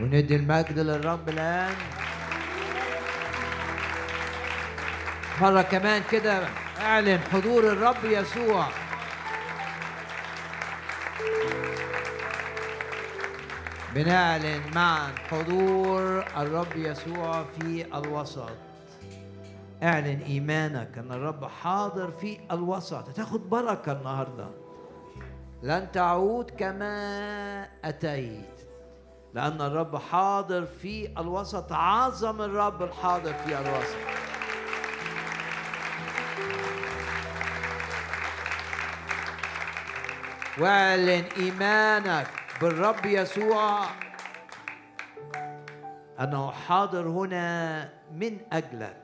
وندي المجد للرب الآن. مرة كمان كده أعلن حضور الرب يسوع. بنعلن معا حضور الرب يسوع في الوسط. اعلن إيمانك أن الرب حاضر في الوسط. هتاخد بركة النهارده. لن تعود كما أتيت. لأن الرب حاضر في الوسط. عظم الرب الحاضر في الوسط. واعلن إيمانك بالرب يسوع. أنه حاضر هنا من اجلك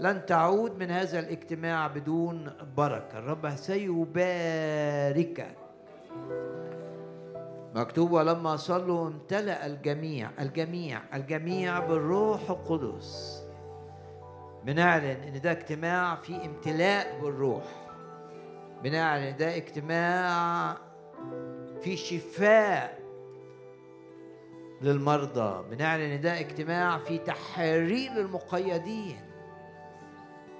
لن تعود من هذا الاجتماع بدون بركة. الرب سيباركك. مكتوب ولما صلوا امتلأ الجميع الجميع الجميع بالروح القدس. بنعلن إن ده اجتماع فيه امتلاء بالروح. بنعلن ده اجتماع في شفاء للمرضى. بنعلن ده اجتماع في تحرير للمقيدين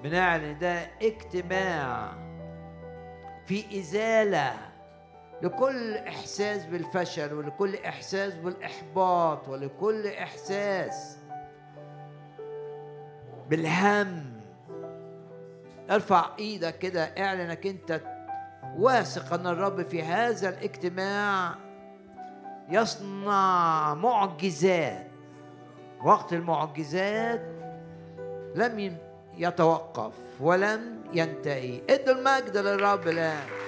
بنعلن ده اجتماع في إزالة لكل إحساس بالفشل ولكل إحساس بالإحباط ولكل إحساس بالهم. ارفع إيدك كده اعلنك انت واثق ان الرب في هذا الاجتماع. يصنع معجزات. وقت المعجزات لم يتوقف ولم ينتهي. ادوا المجد للرب الآن.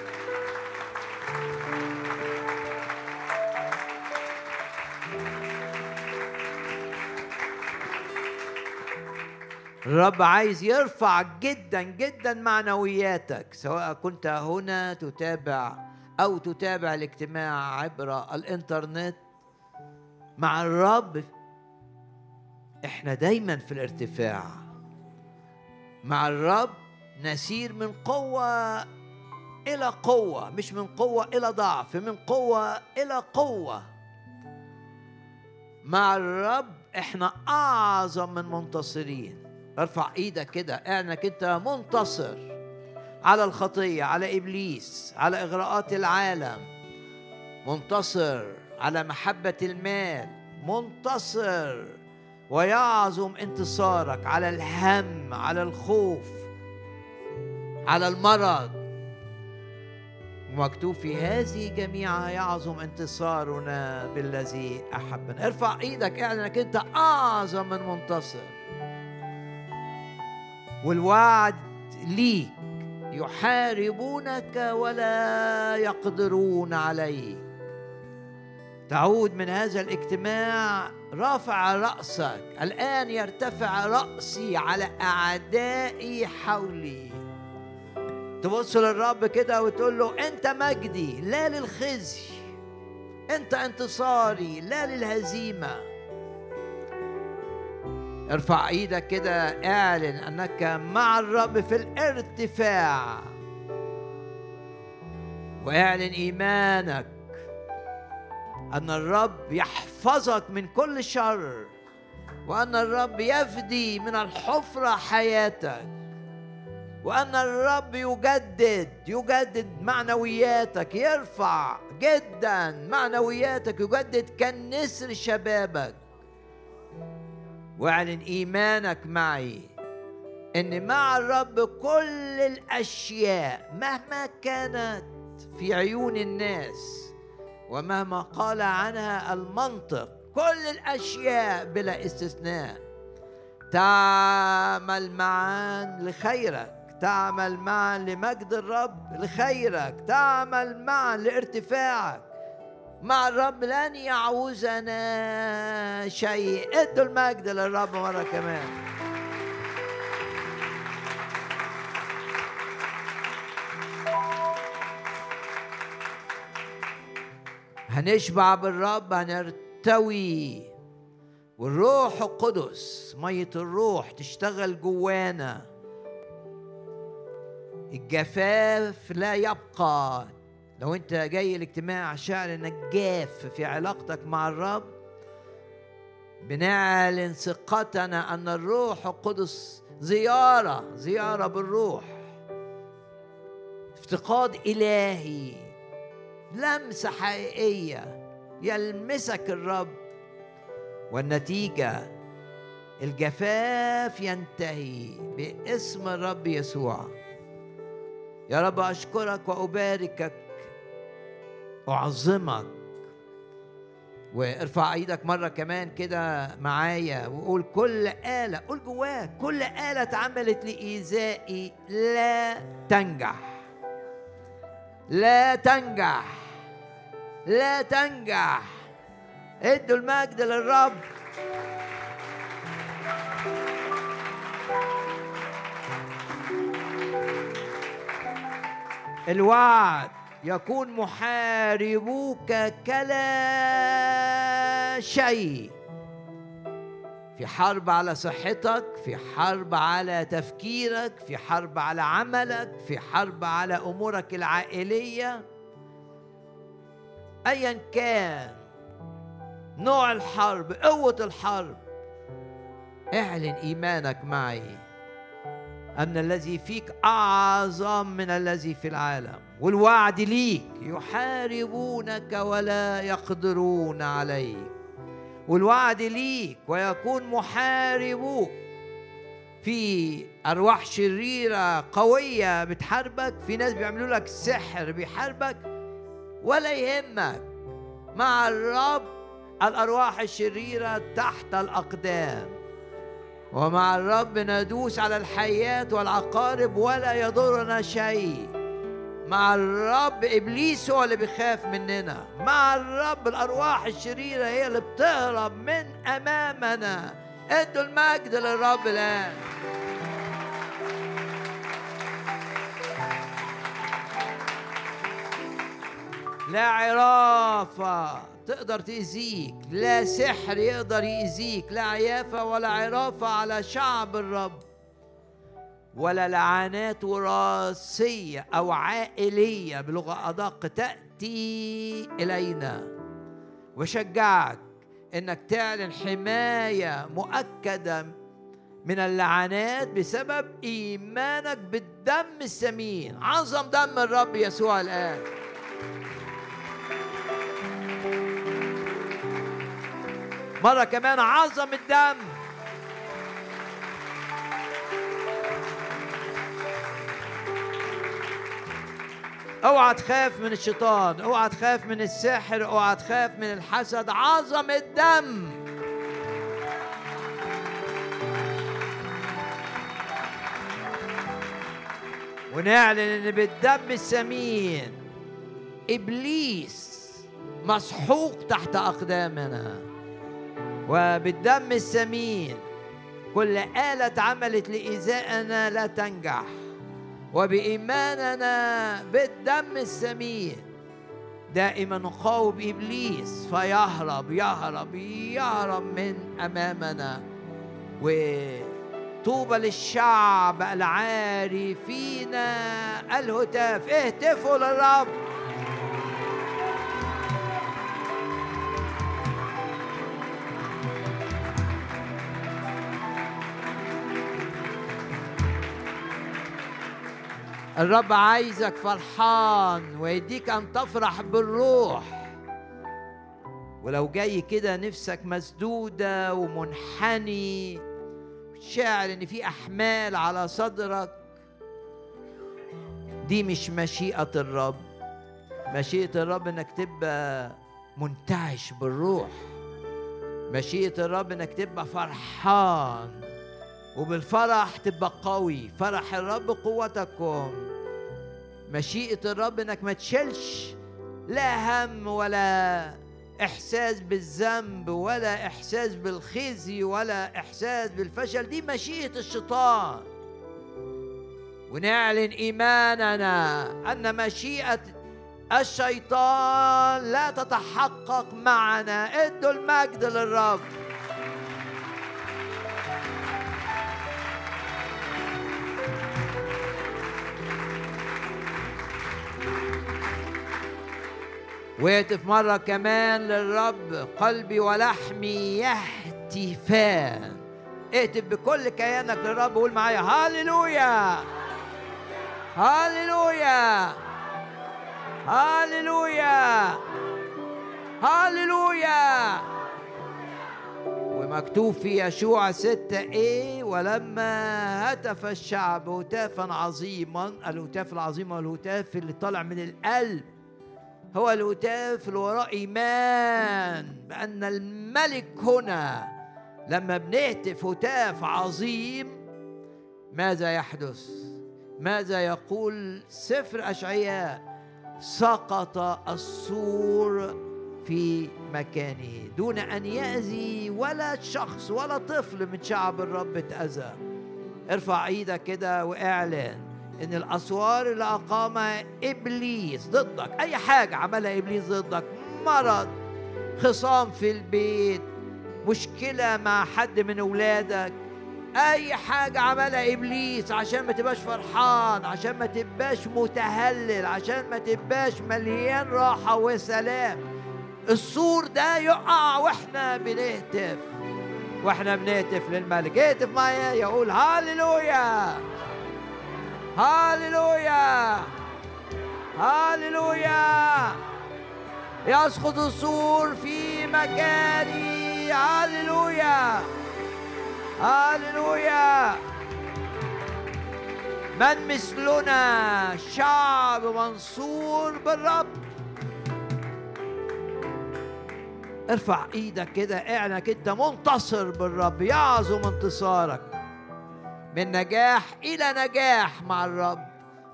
الرب عايز يرفع جدا جدا معنوياتك سواء كنت هنا تتابع أو تتابع الاجتماع عبر الإنترنت. مع الرب إحنا دايما في الارتفاع. مع الرب نسير من قوة إلى قوة مش من قوة إلى ضعف من قوة إلى قوة. مع الرب إحنا أعظم من منتصرين. ارفع إيدك كده اعلنك انت منتصر على الخطية على إبليس على إغراءات العالم. منتصر على محبة المال. منتصر ويعظم انتصارك على الهم على الخوف على المرض. ومكتوب في هذه جميعها يعظم انتصارنا بالذي أحبنا. ارفع إيدك اعلنك انت أعظم من منتصر. والوعد ليك. يحاربونك ولا يقدرون عليك. تعود من هذا الاجتماع رافع رأسك. الآن يرتفع رأسي على أعدائي حولي. تبص للرب كده وتقول له أنت مجدي لا للخزي. أنت انتصاري لا للهزيمة. ارفع إيدك كده اعلن انك مع الرب في الارتفاع. واعلن ايمانك ان الرب يحفظك من كل شر وان الرب يفدي من الحفرة حياتك وان الرب يجدد يجدد معنوياتك يرفع جدا معنوياتك يجدد كالنسر شبابك. واعلن إيمانك معي إن مع الرب كل الأشياء مهما كانت في عيون الناس ومهما قال عنها المنطق كل الأشياء بلا استثناء. تعمل معا لخيرك تعمل معا لمجد الرب لخيرك تعمل معا لارتفاعك مع الرب لن يعوزنا شيء. ادوا المجد للرب مرة كمان. هنشبع بالرب هنرتوي. والروح القدس مية الروح تشتغل جوانا. الجفاف لا يبقى لو انت جاي الاجتماع شاعر انك جاف في علاقتك مع الرب بنعلن ثقتنا أن الروح القدس زيارة زيارة بالروح. افتقاد إلهي لمسة حقيقية يلمسك الرب. والنتيجة الجفاف ينتهي باسم الرب يسوع. يا رب أشكرك وأباركك أعظمك. وارفع إيدك مرة كمان كده معايا وقول كل آلة قول جواك كل آلة اتعملت لإيذائي لا تنجح. لا تنجح. لا تنجح. ادوا المجد للرب. الوعد. يكون محاربوك كلا شيء. في حرب على صحتك في حرب على تفكيرك في حرب على عملك في حرب على أمورك العائلية. ايا كان نوع الحرب قوة الحرب. اعلن إيمانك معي أن الذي فيك أعظم من الذي في العالم. والوعد ليك يحاربونك ولا يقدرون عليك. والوعد ليك ويكون محاربوك. في أرواح شريرة قوية بتحاربك في ناس بيعملوا لك سحر بيحاربك ولا يهمك. مع الرب الأرواح الشريرة تحت الأقدام. ومع الرب ندوس على الحيات والعقارب ولا يضرنا شيء. مع الرب إبليس هو اللي بيخاف مننا. مع الرب الأرواح الشريرة هي اللي بتهرب من أمامنا. ادوا المجد للرب الآن. لا عرافة تقدر تأذيك. لا سحر يقدر يأذيك. لا عيافة ولا عرافة على شعب الرب. ولا لعنات وراثية أو عائلية بلغة أدق تأتي إلينا. وشجعك إنك تعلن حماية مؤكدة من اللعنات بسبب إيمانك بالدم الثمين عظم دم الرب يسوع الآن. مرة كمان عظم الدم. اوعى تخاف من الشيطان اوعى تخاف من السحر اوعى تخاف من الحسد. عظم الدم. ونعلن إن بالدم الثمين إبليس مسحوق تحت أقدامنا. وبالدم الثمين كل آلة اتعملت لإيذائنا لا تنجح. وبإيماننا بالدم الثمين دائما نقاوم إبليس فيهرب يهرب يهرب من أمامنا. وطوبى للشعب العارفين الهتاف اهتفوا للرب. الرب عايزك فرحان ويديك أن تفرح بالروح. ولو جاي كده نفسك مسدودة ومنحني شاعر إن في أحمال على صدرك. دي مش مشيئة الرب. مشيئة الرب إنك تبقى منتعش بالروح. مشيئة الرب إنك تبقى فرحان وبالفرح تبقى قوي. فرح الرب قوتكم. مشيئة الرب إنك ما تشيلش لا هم ولا إحساس بالذنب ولا إحساس بالخزي ولا إحساس بالفشل. دي مشيئة الشيطان. ونعلن إيماننا أن مشيئة الشيطان لا تتحقق معنا. ادوا المجد للرب. واهتف مرة كمان للرب قلبي ولحمي يهتف هتافان اهتف بكل كيانك للرب وقول معايا هاليلويا هاليلويا هاليلويا هاليلويا ومكتوب في يشوع ستة إيه ولما هتف الشعب هتافا عظيما الهتاف العظيم هو الهتاف اللي طالع من القلب. هو الهتاف اللي وراه إيمان بأن الملك هنا لما بنهتف هتاف عظيم ماذا يحدث؟ ماذا يقول سفر أشعياء؟ سقط السور في مكانه دون أن يأذي ولا شخص ولا طفل من شعب الرب اتأذى. ارفع إيدك كده وإعلن. إن الأسوار اللي اقامها إبليس ضدك أي حاجة عملها إبليس ضدك مرض خصام في البيت مشكلة مع حد من أولادك أي حاجة عملها إبليس عشان ما تبقاش فرحان عشان ما تبقاش متهلل عشان ما تبقاش مليان راحة وسلام. السور ده يقع وإحنا بنهتف. وإحنا بنهتف للملك. اهتف معايا يقول هاليلويا هاليلويا! هاليلويا! يسقط السور في مكاني. هاليلويا! هاليلويا! من مثلنا شعب منصور بالرب. ارفع إيدك كده اعلنك انت منتصر بالرب. يعظم انتصارك. من نجاح إلى نجاح مع الرب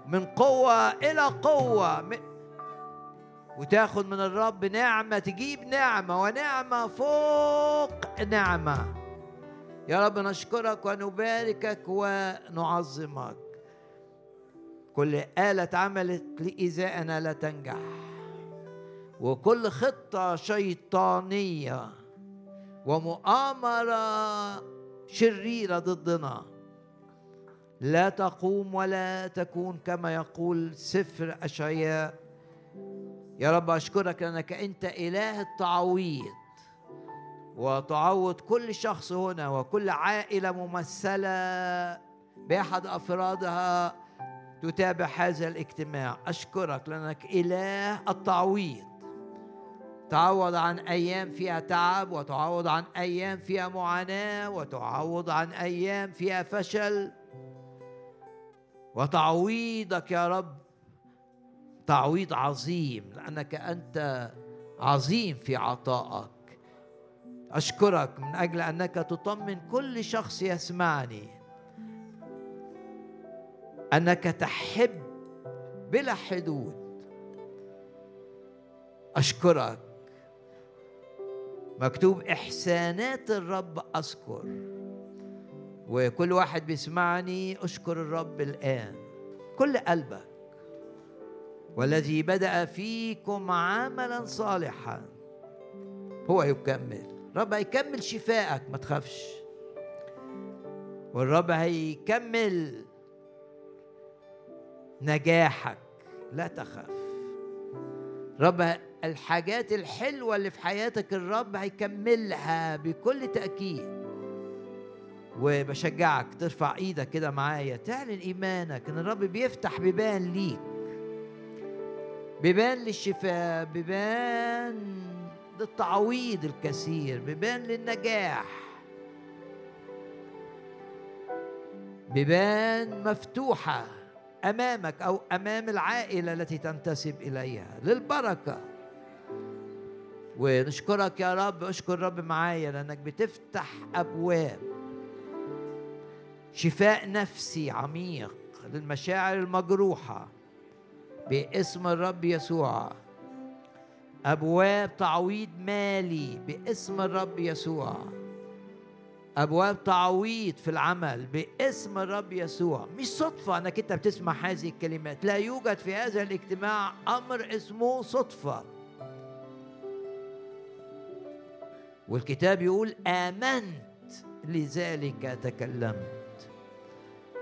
من قوة إلى قوة وتاخد من الرب نعمة تجيب نعمة ونعمة فوق نعمة. يا رب نشكرك ونباركك ونعظمك. كل آلة اتعملت لإيذائنا لا تنجح. وكل خطة شيطانية ومؤامرة شريرة ضدنا. لا تقوم ولا تكون كما يقول سفر أشعياء. يا رب أشكرك لأنك أنت إله التعويض وتعوض كل شخص هنا وكل عائلة ممثلة بأحد أفرادها تتابع هذا الاجتماع. أشكرك لأنك إله التعويض. تعوض عن أيام فيها تعب وتعوض عن أيام فيها معاناة وتعوض عن أيام فيها فشل. وتعويضك يا رب تعويض عظيم لأنك أنت عظيم في عطائك. أشكرك من أجل أنك تطمن كل شخص يسمعني أنك تحب بلا حدود. أشكرك. مكتوب إحسانات الرب أذكر. وكل واحد بيسمعني أشكر الرب الآن. كل قلبك. والذي بدأ فيكم عملا صالحا هو يكمل. الرب هيكمل شفائك ما تخافش. والرب هيكمل نجاحك لا تخاف. رب الحاجات الحلوة اللي في حياتك الرب هيكملها بكل تأكيد. وبشجعك ترفع إيدك كده معايا تعلن ايمانك ان الرب بيفتح بيبان ليك. بيبان للشفاء بيبان للتعويض الكثير بيبان للنجاح. بيبان مفتوحة أمامك أو أمام العائلة التي تنتسب إليها للبركة. ونشكرك يا رب اشكر رب معايا لأنك بتفتح أبواب. شفاء نفسي عميق للمشاعر المجروحة باسم الرب يسوع. أبواب تعويض مالي باسم الرب يسوع. أبواب تعويض في العمل باسم الرب يسوع. مش صدفة أنك أنت بتسمع هذه الكلمات. لا يوجد في هذا الاجتماع أمر اسمه صدفة. والكتاب يقول آمنت لذلك تكلمت.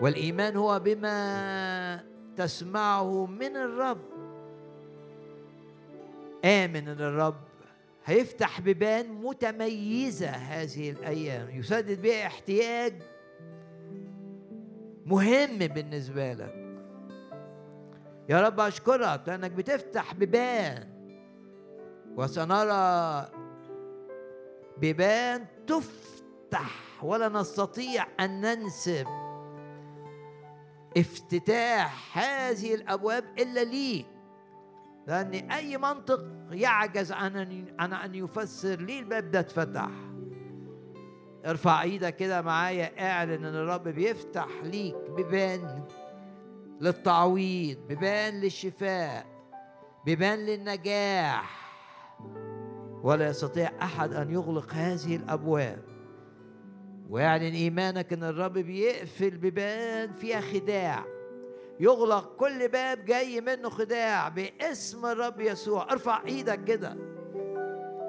والإيمان هو بما تسمعه من الرب. آمن أن الرب هيفتح بيبان متميزة هذه الأيام يسدد بها احتياج مهم بالنسبة لك. يا رب أشكرك لأنك بتفتح بيبان وسنرى بيبان تفتح ولا نستطيع أن ننسب. افتتاح هذه الأبواب إلا ليك لأن أي منطق يعجز عن عن أن يفسر ليه الباب ده اتفتح. ارفع إيدك كده معايا اعلن إن الرب بيفتح ليك بيبان للتعويض بيبان للشفاء بيبان للنجاح. ولا يستطيع أحد أن يغلق هذه الأبواب. واعلن إيمانك إن الرب بيقفل بيبان فيها خداع. يغلق كل باب جاي منه خداع باسم الرب يسوع. ارفع إيدك كده.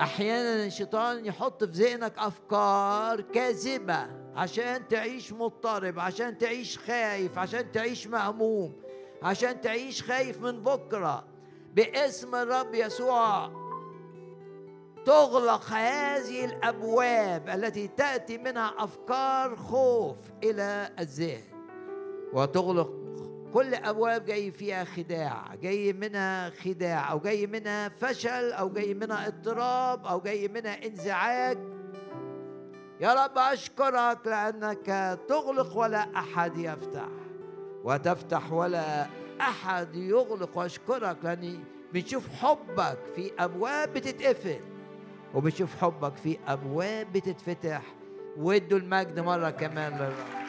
أحيانا الشيطان يحط في ذهنك أفكار كاذبة عشان تعيش مضطرب عشان تعيش خايف عشان تعيش مهموم عشان تعيش خايف من بكرة. باسم الرب يسوع. تغلق هذه الأبواب التي تأتي منها أفكار خوف إلى الذهن. وتغلق كل أبواب جاي فيها خداع جاي منها خداع أو جاي منها فشل أو جاي منها اضطراب أو جاي منها انزعاج. يا رب أشكرك لأنك تغلق ولا أحد يفتح. وتفتح ولا أحد يغلق. وأشكرك لأني بنشوف حبك في أبواب بتتقفل. وبنشوف حبك في أبواب بتتفتح وادوا المجد مرة كمان للرب.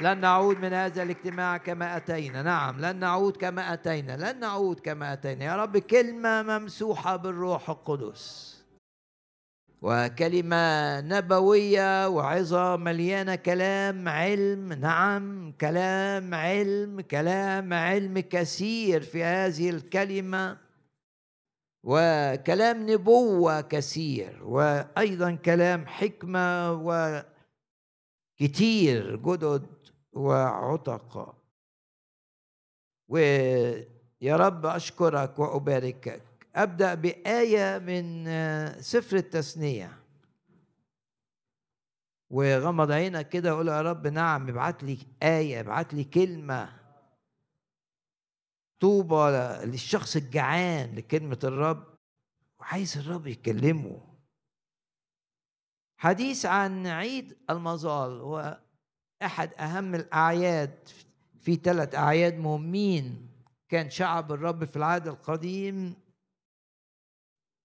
لن نعود من هذا الاجتماع كما أتينا. نعم لن نعود كما أتينا لن نعود كما أتينا. يا رب كلمة ممسوحة بالروح القدس. وكلمة نبوية وعظة مليانة كلام علم. نعم كلام علم كلام علم كثير في هذه الكلمة. وكلام نبوة كثير وأيضا كلام حكمة وكتير جدد وعتقاء ويا رب أشكرك وأباركك. أبدأ بآية من سفر التثنية. وغمض عينك كده وقول يا رب نعم ابعت لي آية ابعت لي كلمة طوبى للشخص الجعان لكلمة الرب وعايز الرب يكلمه. حديث عن عيد المظال هو أحد أهم الأعياد في ثلاث أعياد مهمين. كان شعب الرب في العهد القديم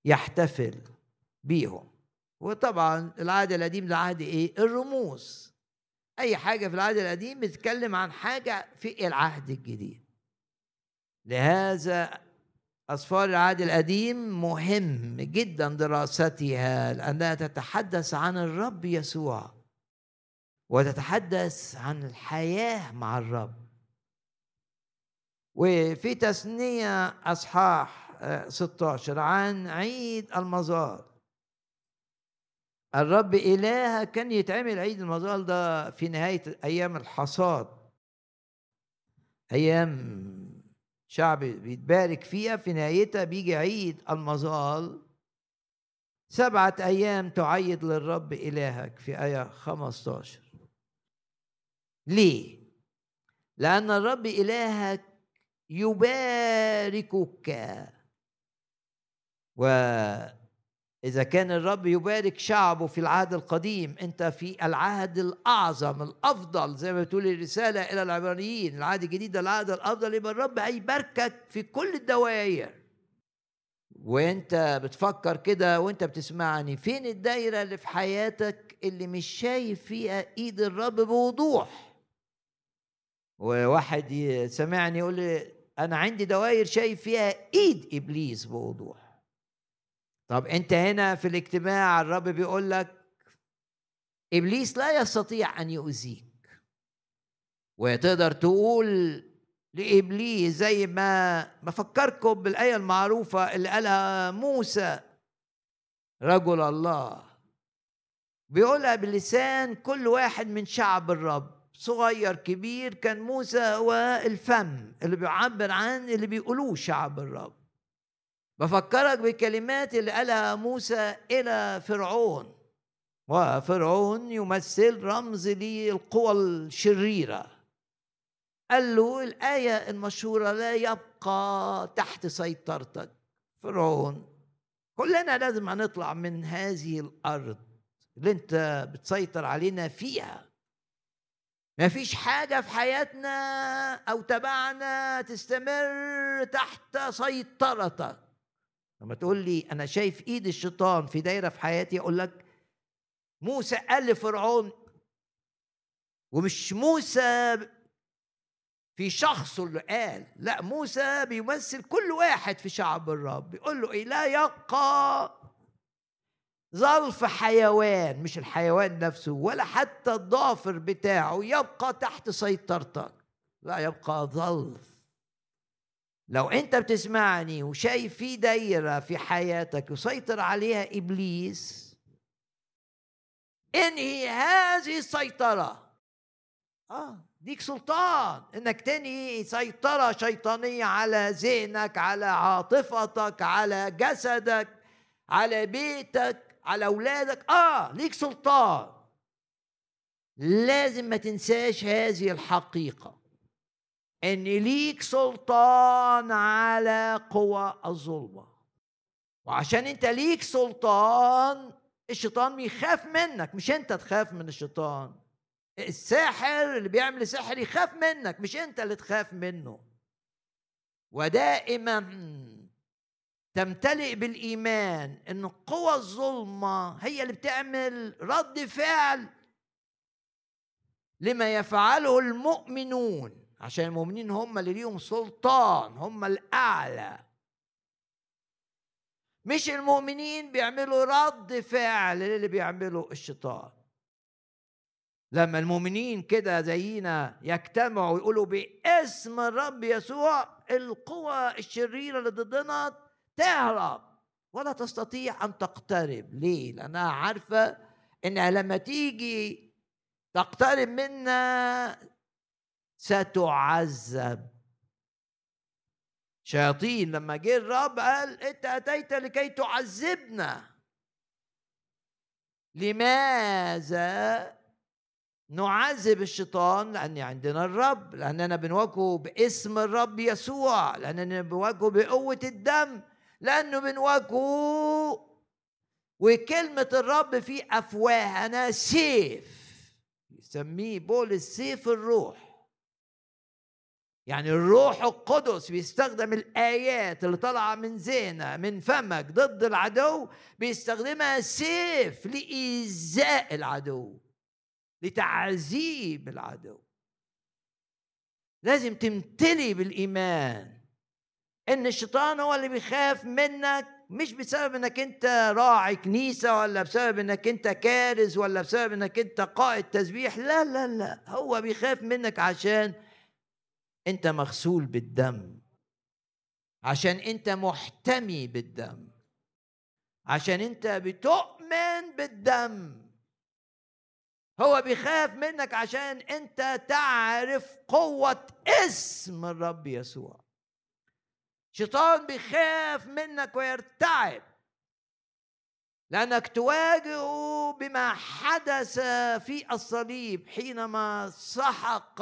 يحتفل بيهم. وطبعا العهد القديم ده عهد إيه؟ الرموز. أي حاجة في العهد القديم بتتكلم عن حاجة في العهد الجديد. لهذا أسفار العهد القديم مهم جدا دراستها لأنها تتحدث عن الرب يسوع. وتتحدث عن الحياة مع الرب. وفي تثنية أصحاح 16 آه، عن عيد المظال الرب إله كان يتعمل عيد المظال ده في نهاية أيام الحصاد. أيام شعب بيتبارك فيها في نهايتها بيجي عيد المظال سبعة أيام تعيد للرب إلهك في آية 15 ليه؟ لأن الرب إلهك يباركك وإذا كان الرب يبارك شعبه في العهد القديم أنت في العهد الأعظم الأفضل زي ما بتقول الرسالة إلى العبرانيين العهد الجديد العهد الأفضل يبقى الرب هيباركك في كل الدوائر. وأنت بتفكر كده وأنت بتسمعني فين الدايرة اللي في حياتك اللي مش شايف فيها إيد الرب بوضوح؟ وواحد سمعني يقول لي أنا عندي دوائر شايف فيها إيد إبليس بوضوح. طب انت هنا في الاجتماع الرب بيقول لك إبليس لا يستطيع أن يؤذيك. وتقدر تقول لإبليس زي ما بفكركم بالآية المعروفة اللي قالها موسى رجل الله. بيقولها بلسان كل واحد من شعب الرب صغير كبير كان موسى هو الفم اللي بيعبر عن اللي بيقولوه شعب الرب. بفكرك بالكلمات اللي قالها موسى إلى فرعون. وفرعون يمثل رمز للقوى الشريرة. قال له الآية المشهورة لا يبقى تحت سيطرتك. فرعون كلنا لازم هنطلع من هذه الأرض اللي أنت بتسيطر علينا فيها. ما فيش حاجة في حياتنا أو تبعنا تستمر تحت سيطرتك. لما تقول لي أنا شايف إيد الشيطان في دايرة في حياتي أقول لك موسى قال لفرعون ومش موسى في شخصه اللي قال لا موسى بيمثل كل واحد في شعب الرب بيقول له إيه؟ لا يبقى ظلف حيوان مش الحيوان نفسه ولا حتى الضافر بتاعه يبقى تحت سيطرتك. لا يبقى ظلف لو انت بتسمعني وشايف في دايرة في حياتك يسيطر عليها إبليس انهي هذه السيطرة. آه ديك سلطان. إنك تنهي سيطرة شيطانية على ذهنك على عاطفتك على جسدك على بيتك على أولادك. آه ليك سلطان. لازم ما تنساش هذه الحقيقة. إن ليك سلطان على قوى الظلمة. وعشان أنت ليك سلطان الشيطان بيخاف منك مش أنت تخاف من الشيطان. الساحر اللي بيعمل سحر يخاف منك مش أنت اللي تخاف منه. ودائما تمتلئ بالإيمان إن قوى الظلمة هي اللي بتعمل رد فعل لما يفعله المؤمنون. عشان المؤمنين هم اللي ليهم سلطان هم الأعلى. مش المؤمنين بيعملوا رد فعل للي بيعمله الشيطان. لما المؤمنين كده زينا يجتمعوا ويقولوا باسم الرب يسوع القوى الشريرة اللي ضدنا تهرب ولا تستطيع أن تقترب. ليه؟ لأنها عارفة إنها لما تيجي تقترب منا ستعذب. شياطين لما جه الرب قال أنت أتيت لكي تعذبنا. لماذا نعذب الشيطان؟ لأن عندنا الرب لأننا بنواجهه باسم الرب يسوع لأننا بنواجهه بقوة الدم لأنه بنواجهه وكلمة الرب في أفواهنا سيف يسميه بولس سيف الروح. يعني الروح القدس بيستخدم الآيات اللي طالعة من ذهنك من فمك ضد العدو بيستخدمها سيف لإيذاء العدو لتعذيب العدو. لازم تمتلي بالإيمان إن الشيطان هو اللي بيخاف منك مش بسبب إنك أنت راعي كنيسة ولا بسبب إنك أنت كارز ولا بسبب إنك أنت قائد تسبيح لا لا لا هو بيخاف منك عشان أنت مغسول بالدم. عشان أنت محتمي بالدم. عشان أنت بتؤمن بالدم. هو بيخاف منك عشان أنت تعرف قوة اسم الرب يسوع. شيطان بيخاف منك ويرتعب. لأنك تواجهه بما حدث في الصليب حينما سحق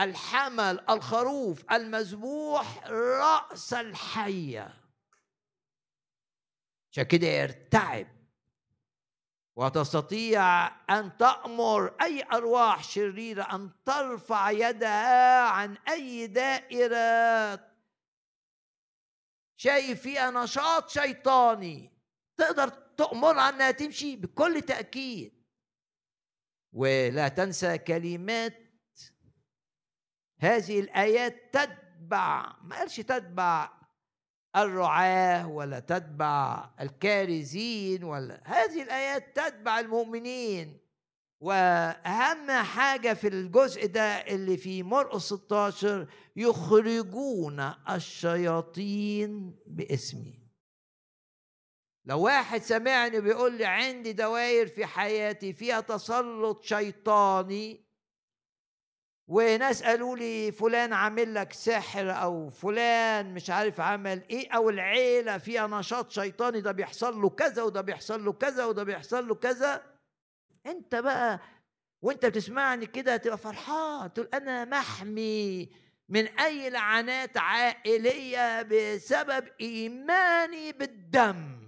الحمل الخروف المذبوح رأس الحية. عشان كده يرتعب وتستطيع أن تأمر أي أرواح شريرة أن ترفع يدها عن أي دائرة شايف فيها نشاط شيطاني. تقدر تأمرها أنها تمشي بكل تأكيد. ولا تنسى كلمات هذه الآيات تتبع. ما قالش تتبع الرعاة ولا تتبع الكارزين ولا هذه الآيات تتبع المؤمنين. وأهم حاجة في الجزء ده اللي في مرقس 16 يخرجون الشياطين باسمي. لو واحد سمعني بيقول لي عندي دوائر في حياتي فيها تسلط شيطاني وناس قالوا لي فلان عامل لك سحر أو فلان مش عارف عمل إيه أو العيلة فيها نشاط شيطاني ده بيحصل له كذا وده بيحصل له كذا وده بيحصل له كذا. انت بقى وانت بتسمعني كده هتبقى فرحان تقول أنا محمي من اي لعنات عائلية بسبب ايماني بالدم.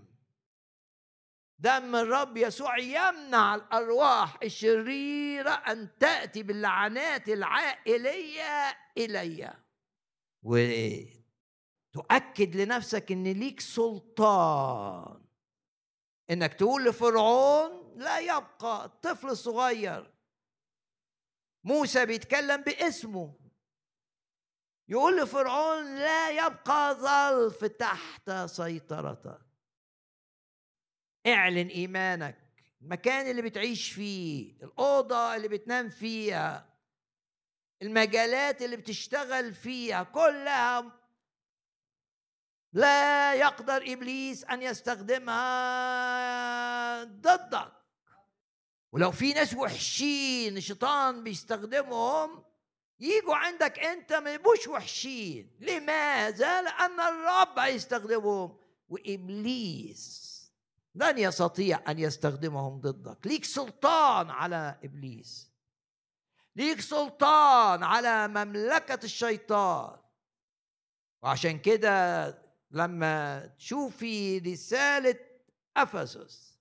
دم الرب يسوع يمنع الأرواح الشريرة أن تأتي باللعنات العائلية الي وتؤكد لنفسك إن ليك سلطان. إنك تقول لفرعون لا يبقى الطفل الصغير موسى بيتكلم باسمه. يقول لفرعون لا يبقى ظلف تحت سيطرتك. اعلن إيمانك. المكان اللي بتعيش فيه الأوضة اللي بتنام فيها المجالات اللي بتشتغل فيها كلها لا يقدر إبليس أن يستخدمها ضدك. ولو في ناس وحشين الشيطان بيستخدمهم يجوا عندك أنت ما يبقوش وحشين. لماذا؟ لأن الرب هيستخدمهم. وإبليس لن يستطيع أن يستخدمهم ضدك. ليك سلطان على إبليس. ليك سلطان على مملكة الشيطان. وعشان كده لما تشوفي رسالة أفسس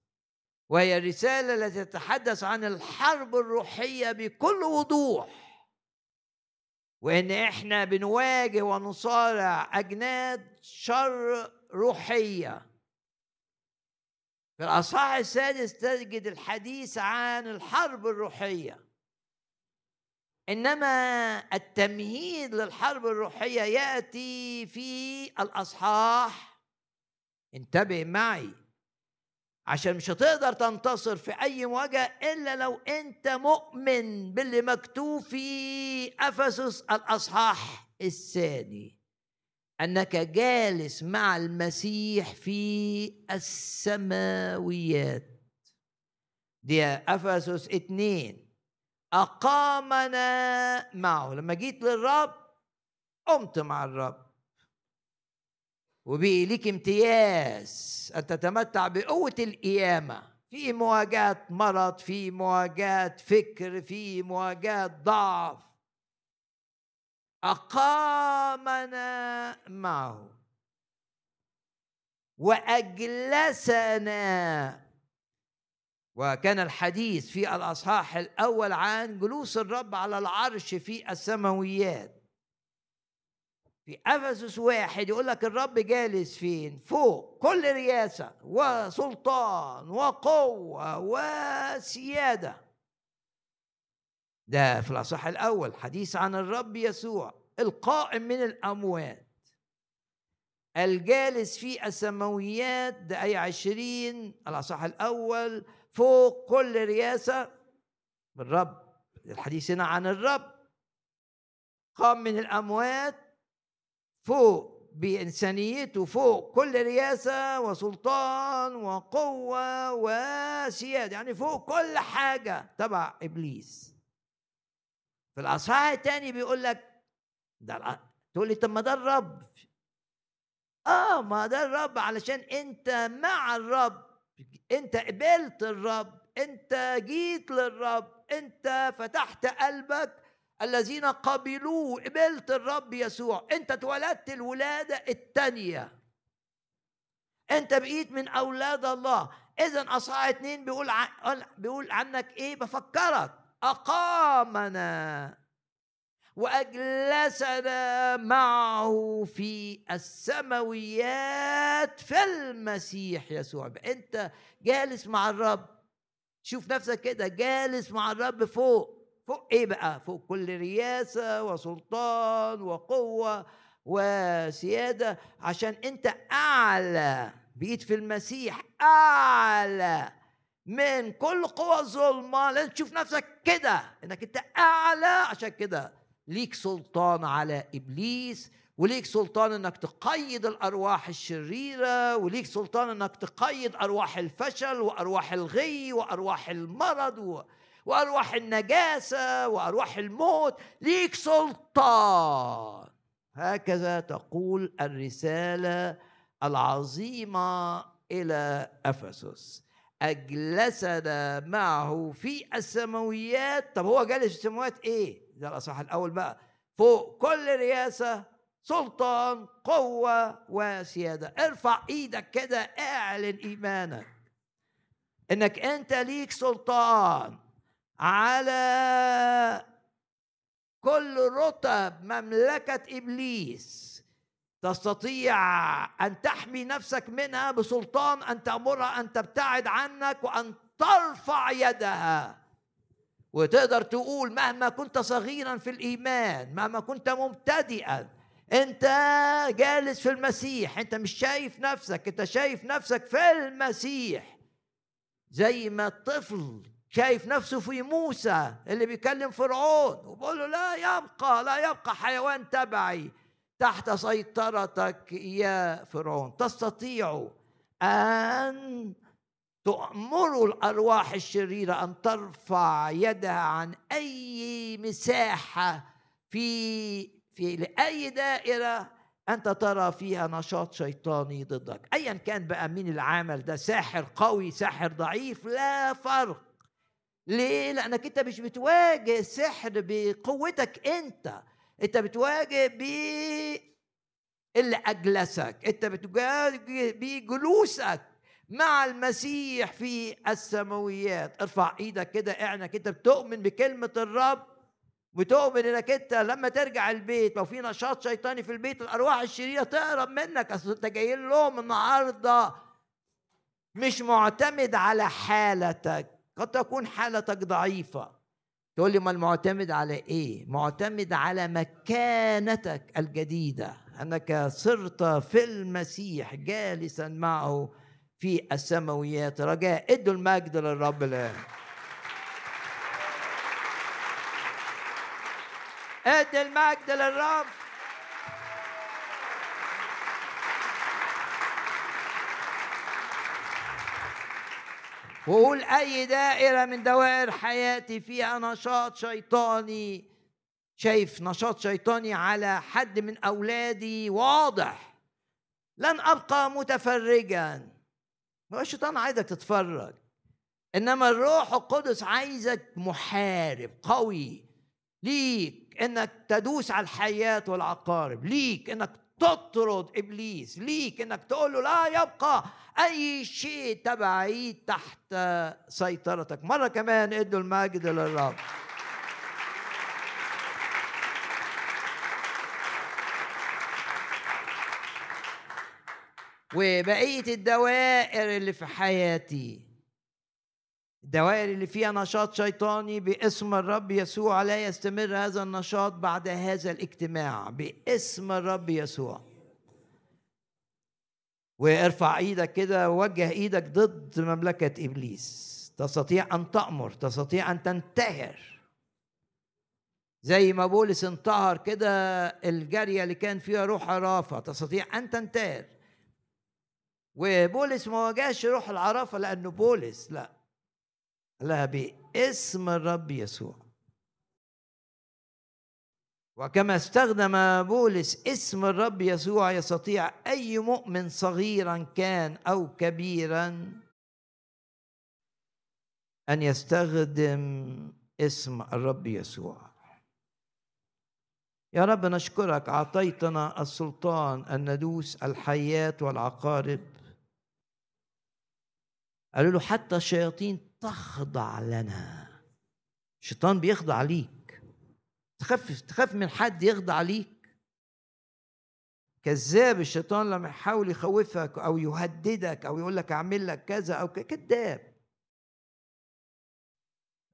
وهي الرساله التي تتحدث عن الحرب الروحية بكل وضوح وإن إحنا بنواجه ونصارع أجناد شر روحية في الأصحاح السادس تجد الحديث عن الحرب الروحية. إنما التمهيد للحرب الروحية يأتي في الأصحاح. انتبه معي. عشان مش هتقدر تنتصر في أي مواجهة إلا لو أنت مؤمن باللي مكتوب في أفسس الأصحاح الثاني. أنك جالس مع المسيح في السماويات. دي أفسس اتنين. أقامنا معه. لما جيت للرب قمت مع الرب. وبقي ليك امتياز. ان تتمتع بقوة القيامة. في مواجهه مرض في مواجهه فكر في مواجهه ضعف. أقامنا معه. وأجلسنا. وكان الحديث في الأصحاح الأول عن جلوس الرب على العرش في السماويات. في أفسس واحد يقول لك الرب جالس فين؟ فوق. كل رياسة. وسلطان. وقوة. وسيادة. ده في الأصح الأول حديث عن الرب يسوع القائم من الأموات. الجالس في السماويات ده أي عشرين الأصح الأول فوق كل رياسة بالرب الحديث هنا عن الرب. قام من الأموات فوق بإنسانيته فوق كل رياسة وسلطان وقوة وسيادة يعني فوق كل حاجة تبع إبليس. في الاصحاح الثاني بيقول لك ده تقول لي طب ما ده الرب. آه ما ده الرب علشان أنت مع الرب أنت قبلت الرب أنت جيت للرب أنت فتحت قلبك. الذين قبلوه قبلت الرب يسوع. أنت اتولدت الولادة الثانية أنت بقيت من أولاد الله. اذا أصحاح اتنين بيقول بيقول عنك إيه؟ بفكرك. أقامنا وأجلسنا معه في السماويات في المسيح يسوع. أنت جالس مع الرب. شوف نفسك كده جالس مع الرب فوق. فوق إيه بقى؟ فوق كل رياسة وسلطان وقوة وسيادة عشان أنت أعلى. بقيت في المسيح أعلى. من كل قوى الظلمة لازم تشوف نفسك كده إنك أنت أعلى. عشان كده ليك سلطان على إبليس وليك سلطان إنك تقيد الأرواح الشريرة وليك سلطان إنك تقيد أرواح الفشل وأرواح الغي وأرواح المرض و... وأرواح النجاسة وأرواح الموت. ليك سلطان. هكذا تقول الرسالة العظيمة إلى أفسس. أجلسنا معه في السماويات. طب هو جالس في السماوات إيه؟ ده الاصح الأول بقى. فوق كل رياسه سلطان قوة وسيادة. ارفع إيدك كده اعلن إيمانك. إنك أنت ليك سلطان على كل رتب مملكة إبليس. تستطيع أن تحمي نفسك منها بسلطان أن تأمرها أن تبتعد عنك وأن ترفع يدها. وتقدر تقول مهما كنت صغيرا في الإيمان مهما كنت مبتدئا أنت جالس في المسيح أنت مش شايف نفسك أنت شايف نفسك في المسيح. زي ما الطفل شايف نفسه في موسى اللي بيكلم فرعون وبقول له لا يبقى لا يبقى حيوان تبعي. تحت سيطرتك يا فرعون. تستطيع أن تأمر الأرواح الشريرة أن ترفع يدها عن أي مساحة في في لأي دائرة أنت ترى فيها نشاط شيطاني ضدك. أيا كان بقى مين العامل ده ساحر قوي ساحر ضعيف لا فرق. ليه؟ لأنك أنت مش بتواجه السحر بقوتك أنت. أنت بتواجه ب اللي أجلسك أنت بتواجه بجلوسك مع المسيح في السماويات. ارفع إيدك كده اعنك انت بتؤمن بكلمة الرب بتؤمن انك انت لما ترجع البيت لو في نشاط شيطاني في البيت الأرواح الشريرة تهرب منك أصل انت جاي لهم النهارده. مش معتمد على حالتك قد تكون حالتك ضعيفة. تقول لي ما المعتمد على إيه؟ معتمد على مكانتك الجديدة أنك صرت في المسيح جالسا معه في السماويات. رجاء إدوا المجد للرب الآن. ادي المجد للرب. وقول أي دائرة من دوائر حياتي فيها نشاط شيطاني. شايف نشاط شيطاني على حد من أولادي واضح. لن أبقى متفرجا. هو الشيطان عايزك تتفرج. إنما الروح القدس عايزك محارب قوي. ليك إنك تدوس على الحياة والعقارب. ليك إنك تطرد إبليس. ليك إنك تقول له لا يبقى أي شيء تبعي تحت سيطرتك. مرة كمان ادوا المجد للرب. وبقية الدوائر اللي في حياتي الدوائر اللي فيها نشاط شيطاني باسم الرب يسوع لا يستمر هذا النشاط بعد هذا الاجتماع. باسم الرب يسوع. وارفع إيدك كده ووجه إيدك ضد مملكة إبليس. تستطيع أن تأمر تستطيع أن تنتهر. زي ما بولس انتهر كده الجارية اللي كان فيها روح عرافة. تستطيع أن تنتهر. وبولس ما واجهش روح العرافة لأنه بولس لا. لها باسم الرب يسوع. وكما استخدم بولس اسم الرب يسوع يستطيع أي مؤمن صغيرا كان أو كبيرا أن يستخدم اسم الرب يسوع. يا رب نشكرك أعطيتنا السلطان ان ندوس الحياة والعقارب. قالوا له حتى الشياطين تخضع لنا. الشيطان بيخضع ليك. تخاف تخاف من حد يخضع ليك. كذاب الشيطان لما يحاول يخوفك أو يهددك أو يقول لك اعمل لك كذا أو كذاب.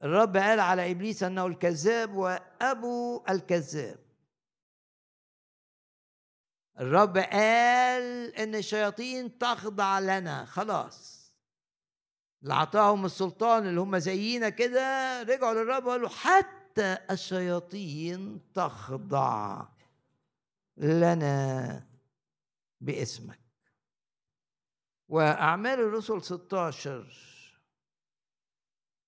الرب قال على إبليس أنه الكذاب وأبو الكذاب. الرب قال إن الشياطين تخضع لنا. خلاص. اللي عطاهم السلطان اللي هم زينا كده رجعوا للرب وقالوا حتى الشياطين تخضع لنا باسمك. وأعمال الرسل 16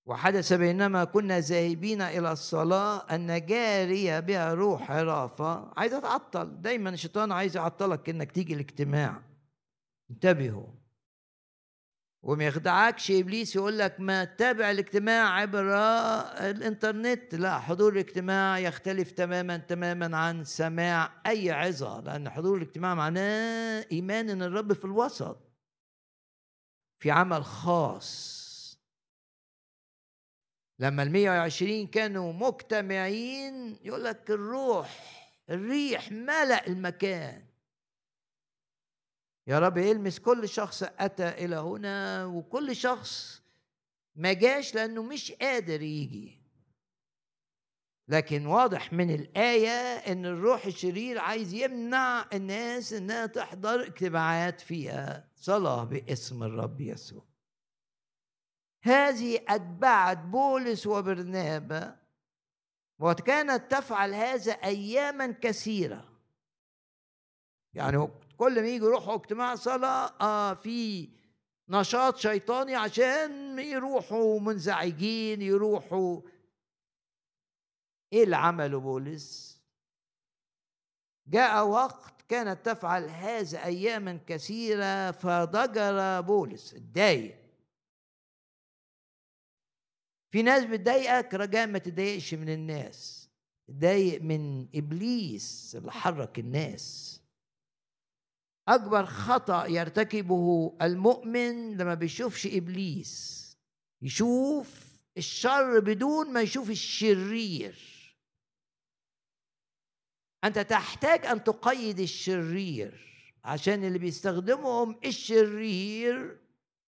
وحدث بينما كنا ذاهبين إلى الصلاة أن جارية بها روح حرافة عايزة تعطل. دايما الشيطان عايز يعطلك إنك تيجي الاجتماع. انتبهوا. وما يخدعكش إبليس يقول لك ما تتابع الاجتماع عبر الإنترنت. لا حضور الاجتماع يختلف تماما تماما عن سماع أي عظة لأن حضور الاجتماع معناه إيمان إن الرب في الوسط في عمل خاص. لما ال 120 كانوا مجتمعين يقول لك الروح الريح ملأ المكان. يا رب يلمس كل شخص أتى إلى هنا وكل شخص ما جاش لأنه مش قادر يجي. لكن واضح من الآية إن الروح الشرير عايز يمنع الناس إنها تحضر اجتماعات فيها. صلاة باسم الرب يسوع. هذه أتبعت بولس وبرنابا وكانت تفعل هذا أياما كثيرة. يعني كل ما يجي يروحوا اجتماع صلاة آه في نشاط شيطاني عشان يروحوا منزعجين يروحوا. إيه اللي عمله بولس؟ جاء وقت كانت تفعل هذا أياما كثيرة فضجر بولس اتضايق. في ناس بتضايقك رجاء ما تضايقش من الناس تضايق من إبليس اللي حرك الناس. أكبر خطأ يرتكبه المؤمن لما بيشوفش إبليس. يشوف الشر بدون ما يشوف الشرير. أنت تحتاج أن تقيد الشرير. عشان اللي بيستخدمهم الشرير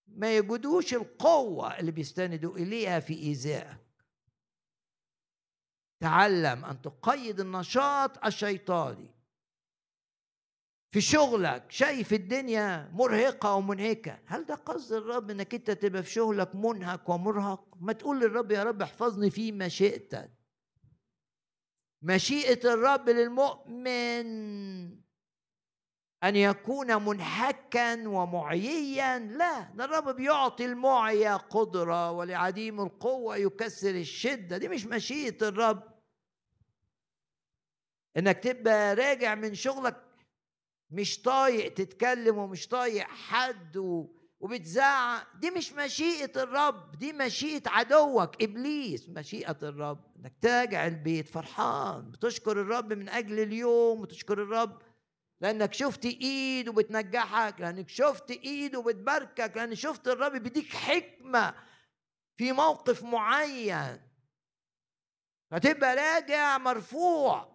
ما يجدوش القوة اللي بيستندوا إليها في إيذائك. تعلم أن تقيد النشاط الشيطاني. في شغلك شايف الدنيا مرهقة ومنهكة هل ده قصد الرب إنك أنت تبقى في شغلك منهك ومرهق؟ ما تقول للرب يا رب احفظني في مشيئتك. مشيئة الرب للمؤمن أن يكون منحكا ومعييا. لا ده الرب بيعطي المعيا قدرة ولعديم القوة يكسر الشدة. دي مش مشيئة الرب. إنك تبقى راجع من شغلك مش طايق تتكلم ومش طايق حد و... وبتزعق. دي مش مشيئة الرب دي مشيئة عدوك. إبليس مشيئة الرب. إنك تراجع البيت. فرحان. بتشكر الرب من أجل اليوم. وتشكر الرب لأنك شفت إيده بتنجحك لأنك شفت إيده بتباركك لأن شفت الرب بيديك حكمة في موقف معين. فتبقى راجع مرفوع.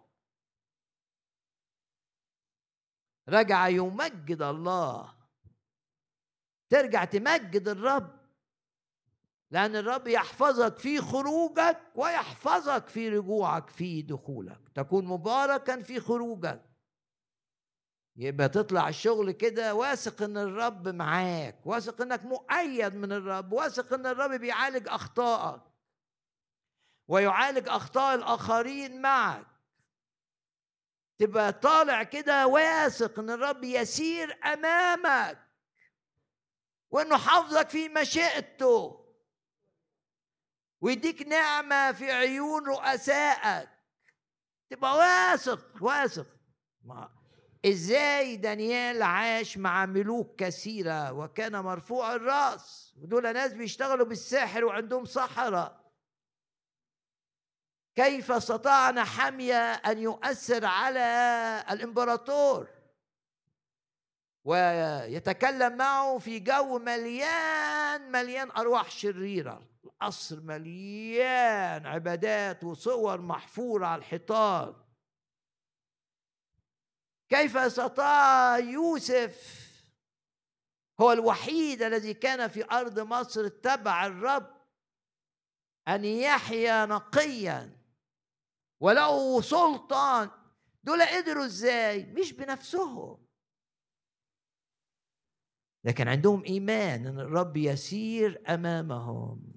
رجع يمجد الله. ترجع تمجد الرب. لأن الرب يحفظك في خروجك ويحفظك في رجوعك في دخولك. تكون مباركا في خروجك. يبقى تطلع الشغل كده واثق إن الرب معاك واثق إنك مؤيد من الرب واثق إن الرب بيعالج أخطائك. ويعالج أخطاء الآخرين معك. تبقى طالع كده واثق إن الرب يسير أمامك وإنه حافظك في مشيئته ويديك نعمة في عيون رؤسائك. تبقى واثق واثق. إزاي دانيال عاش مع ملوك كثيرة وكان مرفوع الرأس؟ ودول ناس بيشتغلوا بالساحر وعندهم سحرة. كيف استطاع حمية أن يؤثر على الإمبراطور؟ ويتكلم معه في جو مليان مليان أرواح شريرة. القصر مليان عبادات وصور محفورة على الحيطان. كيف استطاع يوسف؟ هو الوحيد الذي كان في أرض مصر اتبع الرب أن يحيا نقيا. وله سلطان دول قدروا إزاي؟ مش بنفسهم. لكن عندهم إيمان إن الرب يسير أمامهم.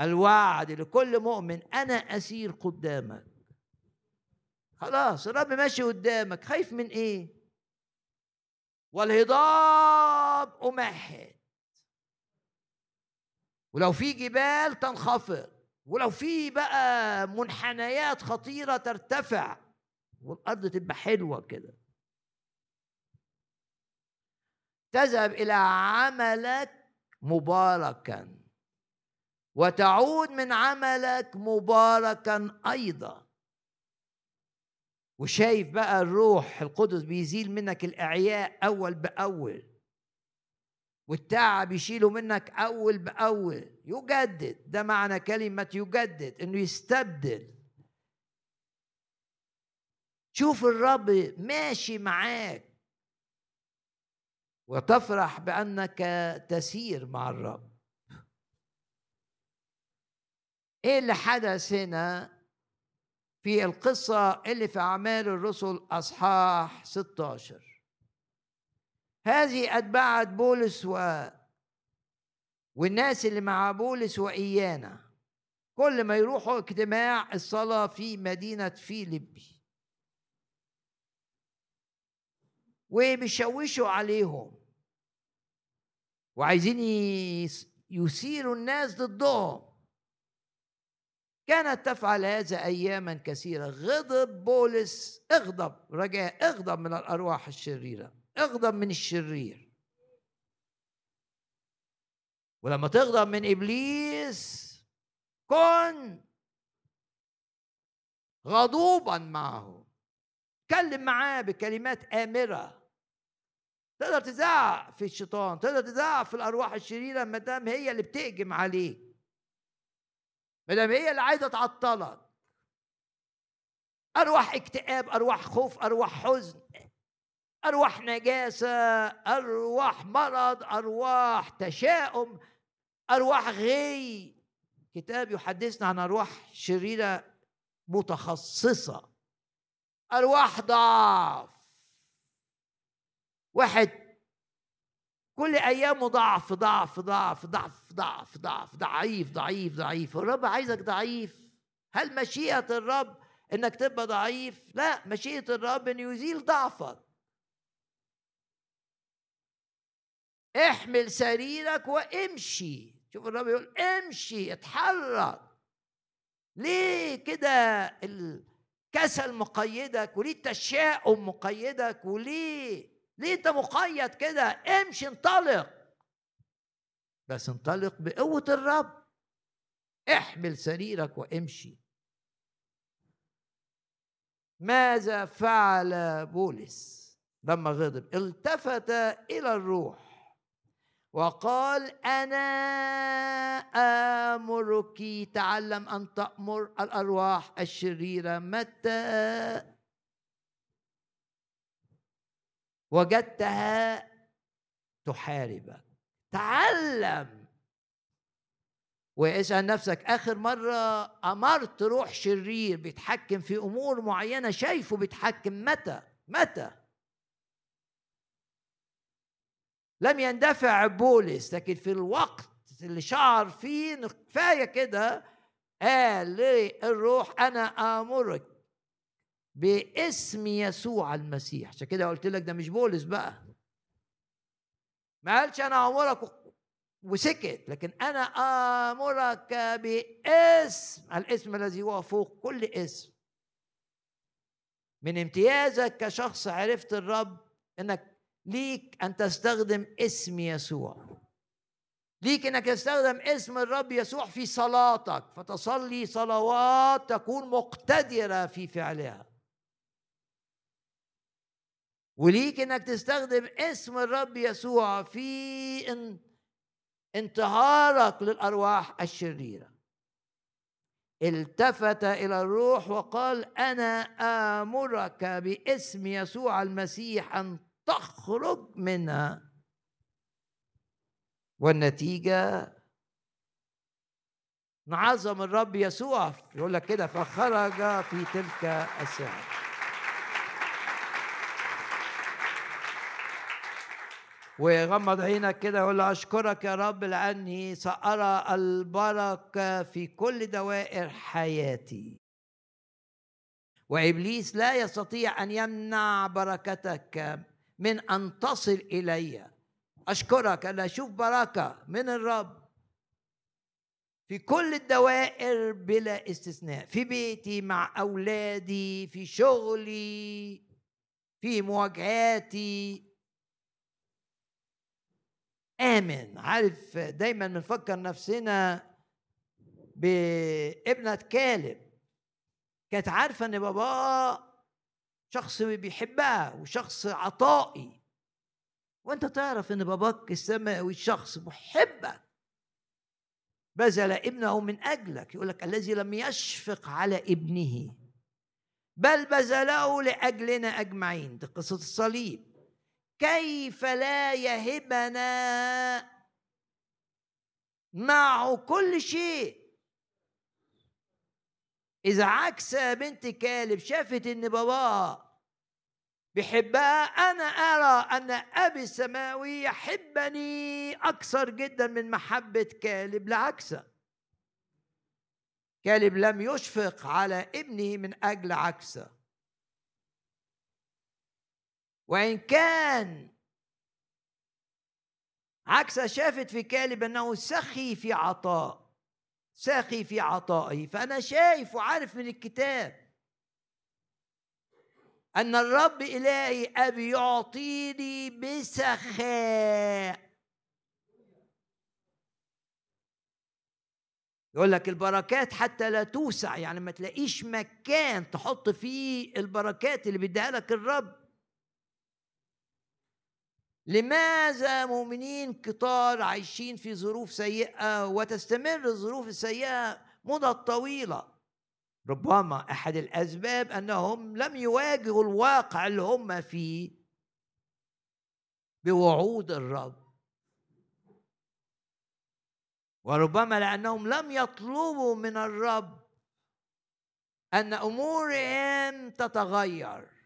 الوعد لكل مؤمن أنا أسير قدامك. خلاص الرب ماشي قدامك. خايف من إيه؟ والهضاب أمهد. ولو في جبال تنخفض. ولو في بقى منحنيات خطيرة ترتفع والأرض تبقى حلوة كده. تذهب إلى عملك مباركا وتعود من عملك مباركا أيضا. وشايف بقى الروح القدس بيزيل منك الإعياء أول بأول. والتعب يشيله منك أول بأول. يجدد. ده معنى كلمة يجدد إنه يستبدل. شوف الرب ماشي معاك. وتفرح بأنك تسير مع الرب. إيه اللي حدث هنا في القصة اللي في أعمال الرسل أصحاح 16 هذه أتبعت بولس و والناس اللي مع بولس وإيانا. كل ما يروحوا اجتماع الصلاة في مدينة فيليبي. وبيشوشوا عليهم. وعايزين يثيروا الناس ضدهم. كانت تفعل هذا اياما كثيرة. غضب بولس اغضب رجاء اغضب من الأرواح الشريرة. اغضب من الشرير. ولما تغضب من إبليس كن غضوبا معه. تكلم معاه بكلمات آمرة. تقدر تزعق في الشيطان تقدر تزعق في الأرواح الشريرة ما دام هي اللي بتهجم عليك. ما دام هي اللي عايزة تعطلك. أرواح اكتئاب أرواح خوف أرواح حزن. ارواح نجاسه أرواح مرض أرواح تشاؤم أرواح غي. كتاب يحدثنا عن أرواح شريرة متخصصة. أرواح ضعف. واحد كل أيامه ضعف ضعف ضعف ضعف ضعف ضعف ضعيف ضعيف ضعيف. الرب عايزك ضعيف. هل مشيئة الرب إنك تبقى ضعيف؟ لا مشيئة الرب إن يزيل ضعفك. احمل سريرك وامشي. شوف الرب يقول امشي اتحرك. ليه كده الكسل مقيدك وليه التشاؤم مقيدك وليه ليه انت مقيد كده؟ امشي انطلق. بس انطلق بقوة الرب. احمل سريرك وامشي. ماذا فعل بولس لما غضب؟ التفت إلى الروح. وقال أنا آمرك تعلم أن تأمر الأرواح الشريرة متى؟ وجدتها تحاربك. تعلم. واسأل نفسك آخر مرة أمرت روح شرير بيتحكم في أمور معينة شايفه بيتحكم متى؟ متى؟ لم يندفع بولس لكن في الوقت اللي شعر فيه كفاية كده قال للروح أنا آمرك باسم يسوع المسيح. عشان كده قلت لك ده مش بولس بقى. ما قالش أنا آمرك وسكت لكن أنا آمرك باسم الاسم الذي هو فوق كل اسم. من امتيازك كشخص عرفت الرب إنك ليك أن تستخدم اسم يسوع. ليك أنك تستخدم اسم الرب يسوع في صلاتك فتصلي صلوات تكون مقتدرة في فعلها. وليك أنك تستخدم اسم الرب يسوع في انتهارك للأرواح الشريرة. التفت إلى الروح وقال أنا آمرك باسم يسوع المسيح أن تخرج منها. والنتيجة نعظم الرب يسوع. يقول لك كده فخرج في تلك الساعة. وغمض عينك كده وقول له أشكرك يا رب لأني سأرى البركة في كل دوائر حياتي. وإبليس لا يستطيع أن يمنع بركتك. من أن تصل إلي. أشكرك أن أشوف بركة من الرب. في كل الدوائر بلا استثناء في بيتي مع أولادي في شغلي في مواجهاتي. امن عارف دايما بنفكر نفسنا بابنة كالب. كانت عارفة إن باباه شخص بيحبها وشخص عطائي. وأنت تعرف إن باباك السماوي شخص محبك. بذل ابنه من أجلك. يقول لك الذي لم يشفق على ابنه. بل بذله لأجلنا أجمعين. دي قصة الصليب. كيف لا يهبنا؟ معه كل شيء. إذا عكس بنت كالب شافت إن باباها بيحبها أنا أرى أن أبي السماوي يحبني أكثر جدا من محبة كالب لعكسه كالب لم يشفق على ابنه من أجل عكسه وإن كان عكس شافت في كالب أنه سخي في عطاء. ساخي في عطائه فأنا شايف وعارف من الكتاب أن الرب إلهي أبي يعطيني بسخاء. يقول لك البركات حتى لا توسع يعني ما تلاقيش مكان تحط فيه البركات اللي بيديها لك الرب. لماذا مؤمنين كتار عايشين في ظروف سيئة وتستمر الظروف السيئة مدة طويلة؟ ربما أحد الأسباب أنهم لم يواجهوا الواقع اللي هم فيه بوعود الرب. وربما لأنهم لم يطلبوا من الرب أن أمورهم تتغير.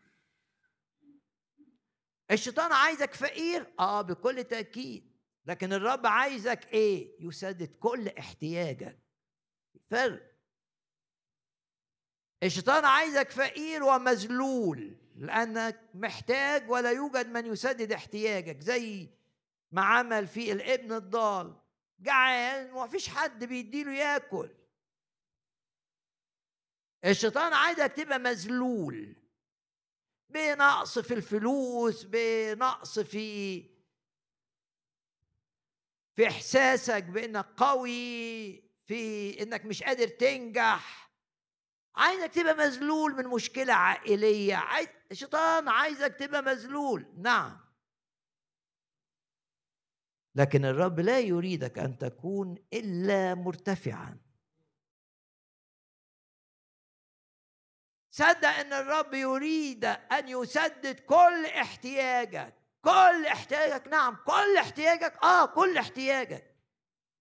الشيطان عايزك فقير؟ آه بكل تأكيد. لكن الرب عايزك إيه؟ يسدد كل احتياجك. فرق. الشيطان عايزك فقير ومذلول لأنك محتاج ولا يوجد من يسدد احتياجك زي ما عمل في الابن الضال. جعان ومفيش حد بيديله ياكل. الشيطان عايزك تبقى مذلول. بنقص في الفلوس بنقص في في إحساسك بإنك قوي في إنك مش قادر تنجح. عايزك تبقى مذلول من مشكلة عائلية. عايز الشيطان عايزك تبقى مذلول. نعم. لكن الرب لا يريدك أن تكون إلا مرتفعا. صدق إن الرب يريد أن يسدد كل احتياجك. كل احتياجك نعم كل احتياجك آه كل احتياجك.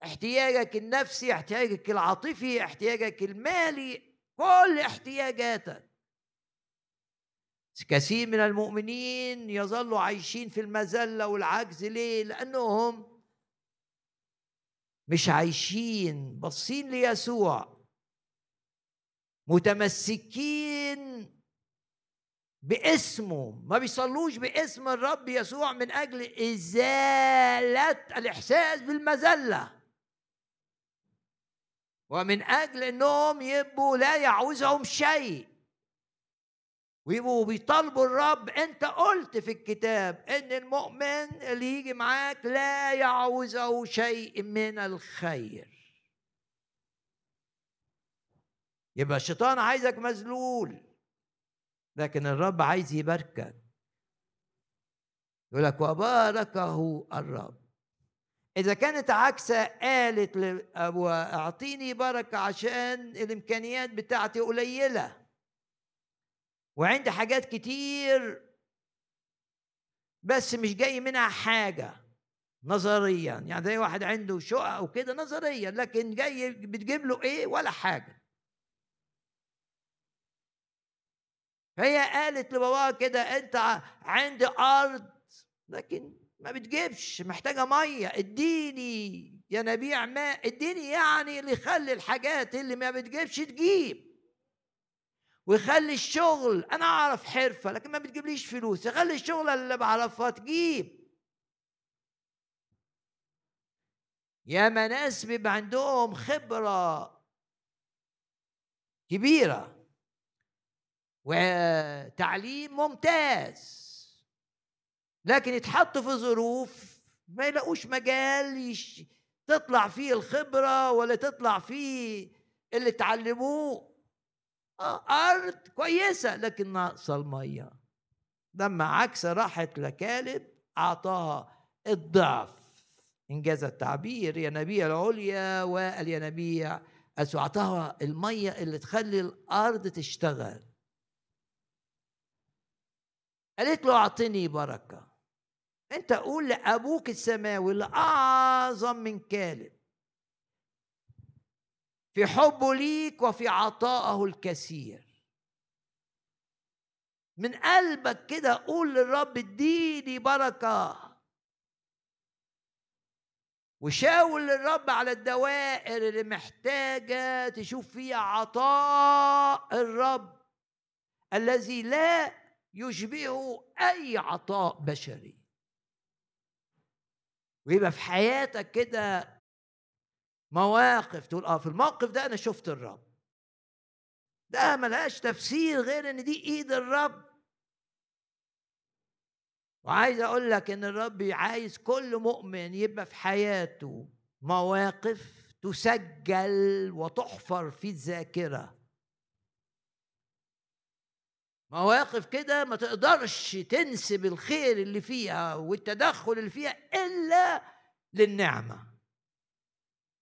احتياجك النفسي احتياجك العاطفي احتياجك المالي كل احتياجاتك. كثير من المؤمنين يظلوا عايشين في المذلة والعجز. ليه؟ لأنهم مش عايشين باصين ليسوع. متمسكين باسمه ما بيصلوش باسم الرب يسوع من أجل إزالة الإحساس بالمذلة. ومن أجل إنهم يبقوا لا يعوزهم شيء. ويبقوا بيطالبوا الرب. أنت قلت في الكتاب إن المؤمن اللي يجي معاك لا يعوزه شيء من الخير. يبقى الشيطان عايزك مذلول. لكن الرب عايز يباركك. يقول لك وباركه الرب. إذا كانت عكسة قالت لأبو أعطيني بركة عشان الإمكانيات بتاعتي قليلة. وعندي حاجات كتير. بس مش جاي منها حاجة. نظريا. يعني زي واحد عنده شقة وكده نظريا. لكن جاي بتجيب له إيه؟ ولا حاجة. هي قالت لباباها كده أنت عندي أرض لكن ما بتجيبش محتاجة مية اديني يا نبيع ماء اديني يعني اللي يخلي الحاجات اللي ما بتجيبش تجيب ويخلي الشغل أنا أعرف حرفة لكن ما بتجيبليش فلوس يخلي الشغل اللي بعرفها تجيب. يا ناس بيبقى عندهم خبرة كبيرة. وتعليم ممتاز. لكن يتحطوا في ظروف ما يلاقوش مجال يش... تطلع فيه الخبرة ولا تطلع فيه اللي تعلموه آه أرض كويسة لكن ناقصة المية. لما عكس راحت لكالب أعطاها الضعف. إنجاز التعبير ينابيع العليا والينابيع أعطاها المية اللي تخلي الأرض تشتغل. قالت له أعطني بركة. أنت قول لأبوك السماوي اللي أعظم من كالب. في حبه ليك وفي عطائه الكثير. من قلبك كده قول للرب اديني بركة. وشاور للرب على الدوائر اللي محتاجة تشوف فيها عطاء الرب الذي لا يشبهه أي عطاء بشري. ويبقى في حياتك كده مواقف تقول آه في الموقف ده أنا شفت الرب. ده ملهاش تفسير غير إن دي إيد الرب. وعايز أقول لك إن الرب عايز كل مؤمن يبقى في حياته مواقف تسجل وتحفر في الذاكرة. مواقف كده ما تقدرش تنسب الخير اللي فيها والتدخل اللي فيها إلا للنعمة.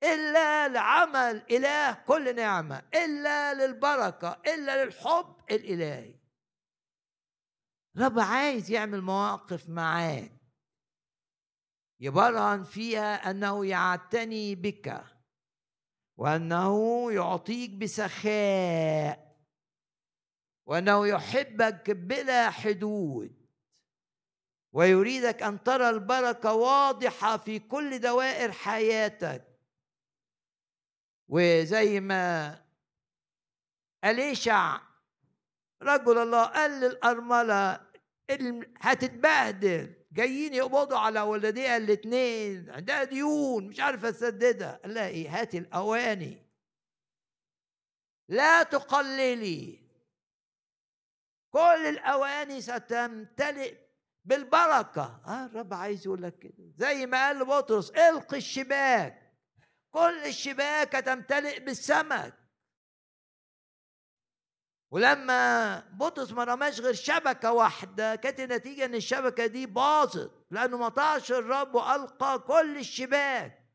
إلا لعمل إله كل نعمة إلا للبركة إلا للحب الإلهي. رب عايز يعمل مواقف معاك. يبرهن فيها أنه يعتني بك وأنه يعطيك بسخاء. وأنه يحبك بلا حدود ويريدك أن ترى البركة واضحة في كل دوائر حياتك. وزي ما أليشع رجل الله قال للأرملة هتتبهدل جايين يقبضوا على ولديها الاثنين عندها ديون مش عارفه تسددها قال لها إيه؟ هاتي الأواني. لا تقللي. كل الأواني ستمتلئ بالبركة. آه الرب عايز يقول لك كده. زي ما قال لبطرس إلقي الشباك. كل الشباك تمتلئ بالسمك. ولما بطرس ما رماش غير شبكة واحدة كانت النتيجة إن الشبكة دي باظت لأنه ما طاعش الرب وألقى كل الشباك.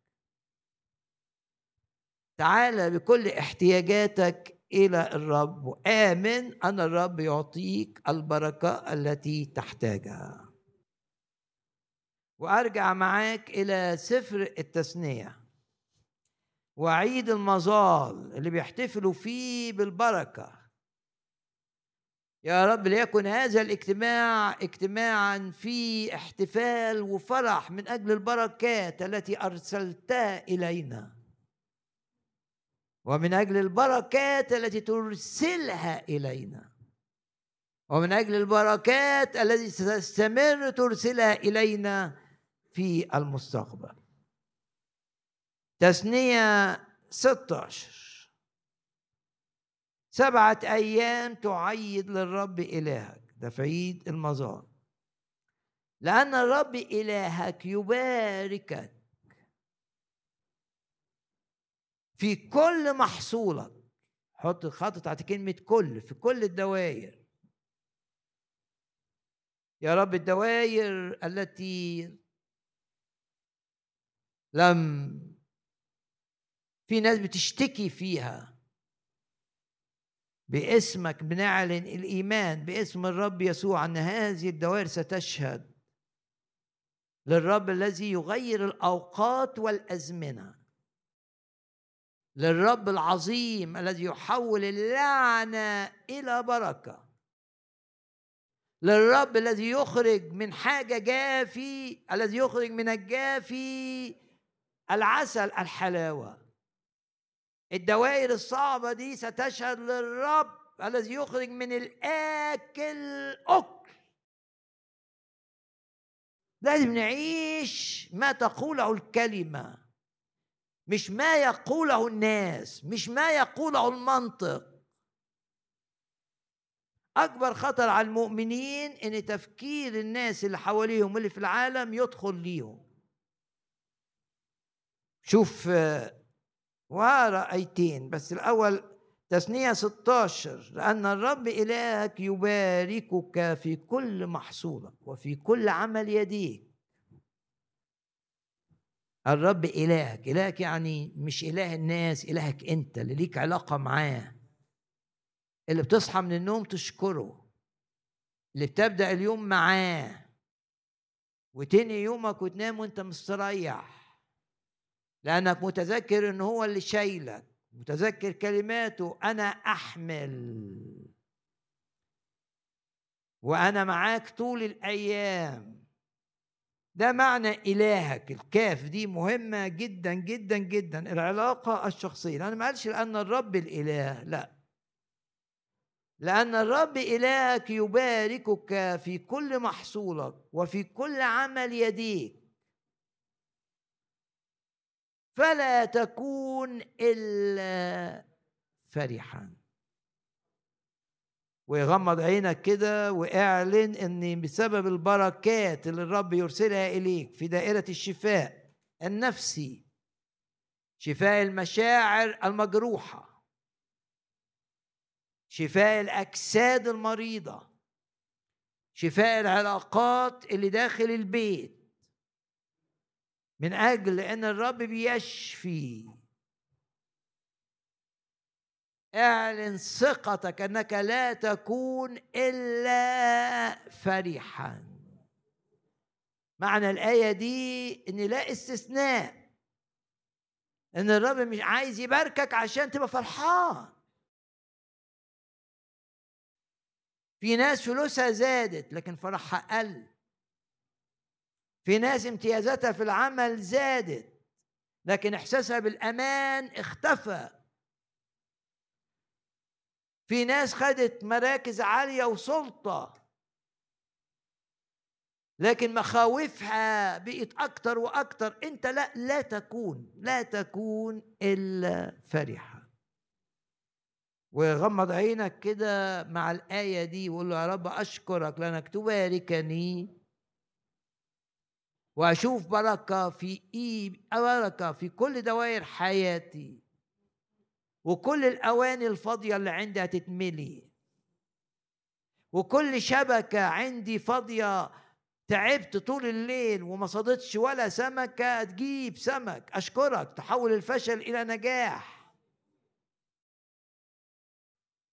تعال بكل احتياجاتك إلى الرب. وآمن أن الرب يعطيك البركة التي تحتاجها. وأرجع معاك إلى سفر التثنية. وعيد المظال اللي بيحتفلوا فيه بالبركة. يا رب ليكن هذا الاجتماع اجتماعا في احتفال وفرح من أجل البركات التي ارسلتها إلينا. ومن أجل البركات التي ترسلها إلينا. ومن أجل البركات التي ستستمر ترسلها إلينا في المستقبل. تثنية 16 سبعة أيام تعيد للرب إلهك. ده في عيد المظال لأن الرب إلهك يباركك. في كل محصولك حط الخط تحت كلمة كل في كل الدوائر. يا رب الدوائر التي لم في ناس بتشتكي فيها. باسمك بنعلن الإيمان باسم الرب يسوع أن هذه الدوائر ستشهد للرب الذي يغير الأوقات والأزمنة. للرب العظيم الذي يحول اللعنة إلى بركة. للرب الذي يخرج من حاجة جافي الذي يخرج من الجافي العسل الحلاوة. الدوائر الصعبة دي ستشهد للرب الذي يخرج من الآكل أكل لازم نعيش ما تقوله الكلمة. مش ما يقوله الناس مش ما يقوله المنطق. أكبر خطر على المؤمنين إن تفكير الناس اللي حواليهم اللي في العالم يدخل ليهم. شوف وراء ايتين بس الأول تثنية 16 لأن الرب إلهك يباركك في كل محصولك وفي كل عمل يديك. الرب إلهك إلهك يعني مش إله الناس إلهك أنت اللي ليك علاقة معاه. اللي بتصحى من النوم تشكره اللي بتبدأ اليوم معاه. وتنهي يومك وتنام وأنت مستريح. لأنك متذكر إن هو اللي شايلك متذكر كلماته أنا أحمل. وأنا معاك طول الأيام. ده معنى إلهك. الكاف دي مهمة جدا جدا جدا. العلاقة الشخصية. أنا ما قالش لأن الرب الإله لا. لأن الرب إلهك يباركك في كل محصولك وفي كل عمل يديك. فلا تكون إلا فرحا. ويغمض عينك كده واعلن إن بسبب البركات اللي الرب يرسلها إليك في دائرة الشفاء النفسي شفاء المشاعر المجروحة شفاء الأجساد المريضة شفاء العلاقات اللي داخل البيت. من أجل إن الرب بيشفي اعلن ثقتك انك لا تكون إلا فرحا. معنى الآية دي إن لا استثناء إن الرب مش عايز يباركك عشان تبقى فرحان. في ناس فلوسها زادت لكن فرحها قل. في ناس امتيازاتها في العمل زادت لكن إحساسها بالأمان اختفى. في ناس خدت مراكز عالية وسلطة لكن مخاوفها بقت أكتر وأكتر. أنت لا لا تكون لا تكون إلا فرحة. وغمض عينك كده مع الآية دي وقول له يا رب أشكرك لأنك تباركني وأشوف بركة في إيه بركة في كل دوائر حياتي. وكل الأواني الفاضية اللي عندي هتتملي. وكل شبكة عندي فاضية تعبت طول الليل وما صادتش ولا سمكة تجيب سمك. أشكرك تحول الفشل إلى نجاح.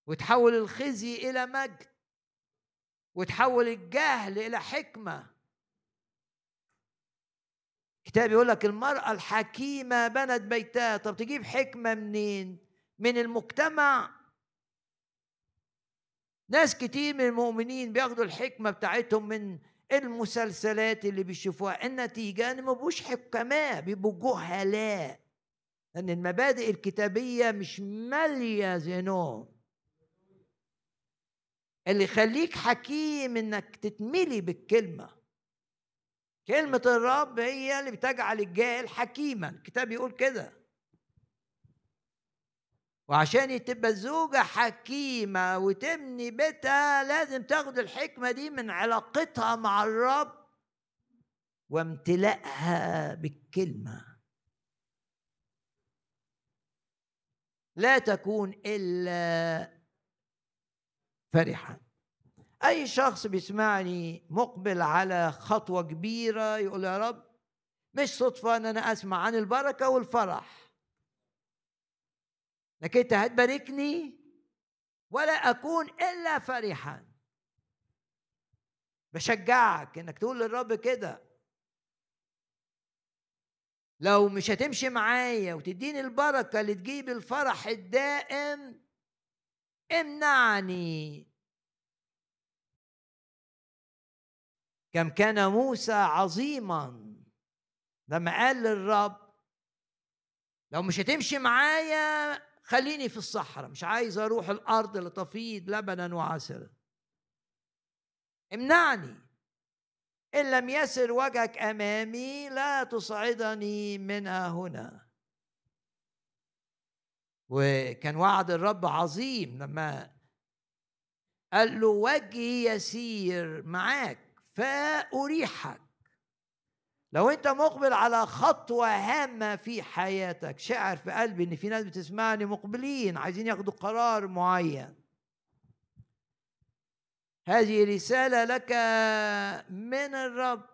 وتحول الخزي إلى مجد. وتحول الجهل إلى حكمة. كتاب يقول لك المرأة الحكيمة بنت بيتها طب تجيب حكمة منين؟ من المجتمع. ناس كتير من المؤمنين بياخدوا الحكمة بتاعتهم من المسلسلات اللي بيشوفوها. النتيجة إن ما حكماء بيبقوا جهلاء. لأن المبادئ الكتابية مش مالية ذهنهم. اللي يخليك حكيم إنك تتملي بالكلمة. كلمة الرب هي اللي بتجعل الجاهل حكيما. الكتاب يقول كده. وعشان تبقى الزوجة حكيمة وتبني بيتها لازم تاخد الحكمة دي من علاقتها مع الرب وامتلائها بالكلمة. لا تكون إلا فرحا. أي شخص بيسمعني مقبل على خطوة كبيرة يقول يا رب مش صدفة أن أنا أسمع عن البركة والفرح. انك انت هتباركني ولا أكون إلا فرحا. بشجعك إنك تقول للرب كده. لو مش هتمشي معايا وتديني البركة اللي تجيب الفرح الدائم امنعني. كم كان موسى عظيما لما قال للرب لو مش هتمشي معايا خليني في الصحراء. مش عايز أروح الأرض اللي تفيض لبنا وعسلا امنعني. إن لم يسر وجهك أمامي لا تصعدني منها هنا. وكان وعد الرب عظيم لما قال له وجهي يسير معاك فأريحك. لو انت مقبل على خطوة هامة في حياتك شعر في قلبي إن في ناس بتسمعني مقبلين عايزين ياخدوا قرار معين. هذه رسالة لك من الرب.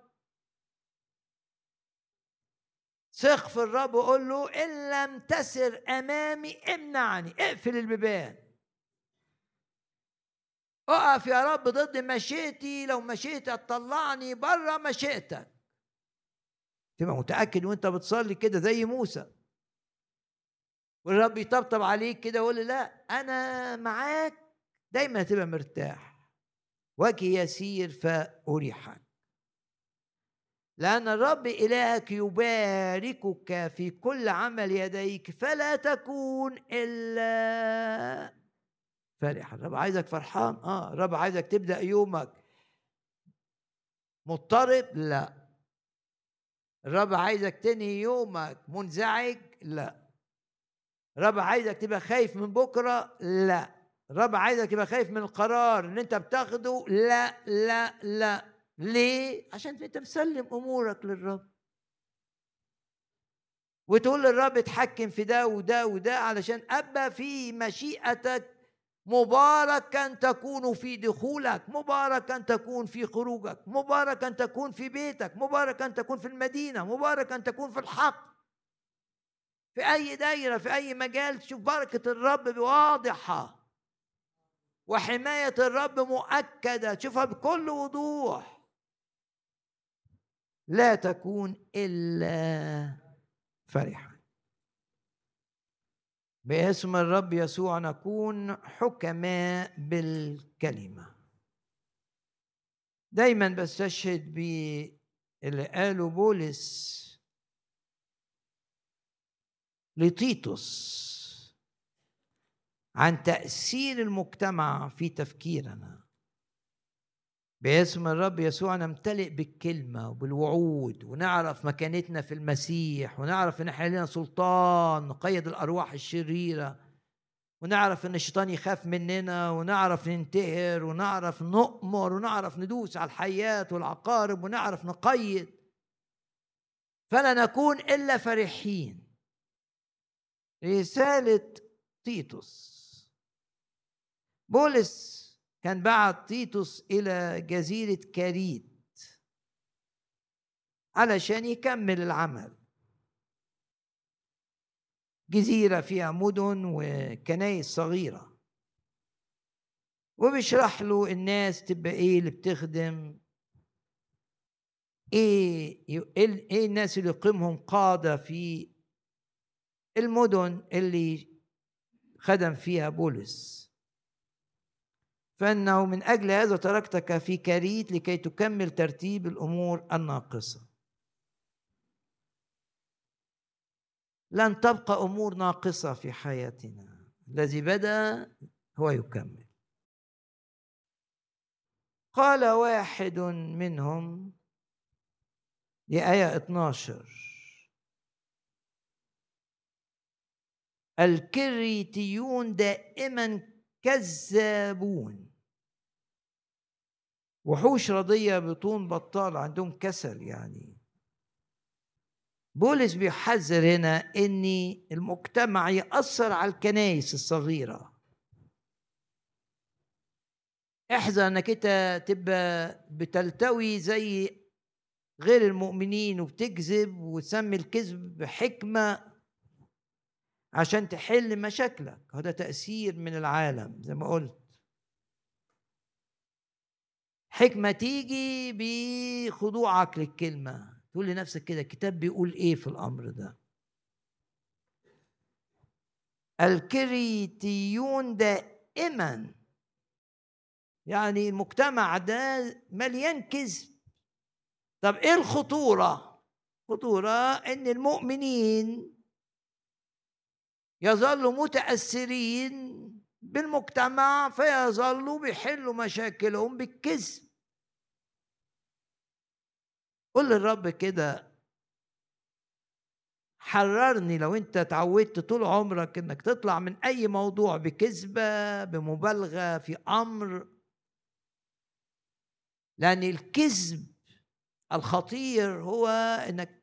ثق في الرب وقول له إن لم تسر أمامي امنعني اقفل البيبان. اقف يا رب ضد مشيئتي لو مشيئتك تطلعني بره مشيئتك تبقى متأكد وانت بتصلي كده زي موسى. والرب يطبطب عليك كده ويقول لا أنا معاك دايما هتبقى مرتاح. وجهي يسير فأريحك. لأن الرب إلهك يباركك في كل عمل يديك فلا تكون إلا فرحا. الرب عايزك فرحان؟ آه الرب عايزك تبدأ يومك مضطرب؟ لا. الرب عايزك تنهي يومك منزعج؟ لا. الرب عايزك تبقى خايف من بكرة؟ لا. الرب عايزك تبقى خايف من القرار اللي انت بتاخده؟ لا لا لا. ليه؟ عشان انت مسلم أمورك للرب. وتقول للرب اتحكم في ده وده وده علشان أبقى في مشيئتك مباركا تكون في دخولك مباركا تكون في خروجك مباركا تكون في بيتك مباركا تكون في المدينة مباركا تكون في الحق. في أي دايرة في أي مجال تشوف بركة الرب واضحة. وحماية الرب مؤكدة. تشوفها بكل وضوح. لا تكون إلا فرحا. باسم الرب يسوع نكون حكماء بالكلمة. دايما بستشهد باللي قاله بولس لتيتوس عن تأثير المجتمع في تفكيرنا. باسم الرب يسوع نمتلئ بالكلمة وبالوعود ونعرف مكانتنا في المسيح ونعرف إن إحنا لنا سلطان نقيد الأرواح الشريرة ونعرف إن الشيطان يخاف مننا ونعرف ننتهر ونعرف نؤمر ونعرف ندوس على الحيات والعقارب ونعرف نقيد. فلا نكون إلا فرحين. رسالة تيتوس. بولس كان بعت تيتوس إلى جزيرة كاريت علشان يكمل العمل. جزيرة فيها مدن وكنايس صغيرة. وبيشرح له الناس تبقى إيه اللي بتخدم. إيه إيه الناس اللي يقيمهم قادة في المدن اللي خدم فيها بولس. فإنه من أجل هذا تركتك في كريت لكي تكمل ترتيب الأمور الناقصة. لن تبقى أمور ناقصة في حياتنا. الذي بدأ هو يكمل. قال واحد منهم لآية 12 الكريتيون دائما كذابون. وحوش رضية بطون بطال عندهم كسل يعني. بولس بيحذر هنا إن المجتمع يأثر على الكنائس الصغيرة. احذر إنك أنت تبقى بتلتوي زي غير المؤمنين وبتكذب وتسمي الكذب بحكمة. عشان تحل مشاكلك. هذا تأثير من العالم زي ما قلت. حكمة تيجي بخضوعك للكلمة. تقول لنفسك كده الكتاب بيقول إيه في الأمر ده؟ الكريتيون دائما يعني المجتمع ده مليان كذب. طب إيه الخطورة؟ خطورة إن المؤمنين يظلوا متأثرين بالمجتمع فيظلوا بيحلوا مشاكلهم بالكذب. قل للرب كده حررني لو انت اتعودت طول عمرك انك تطلع من أي موضوع بكذبة بمبالغة في أمر. لأن الكذب الخطير هو إنك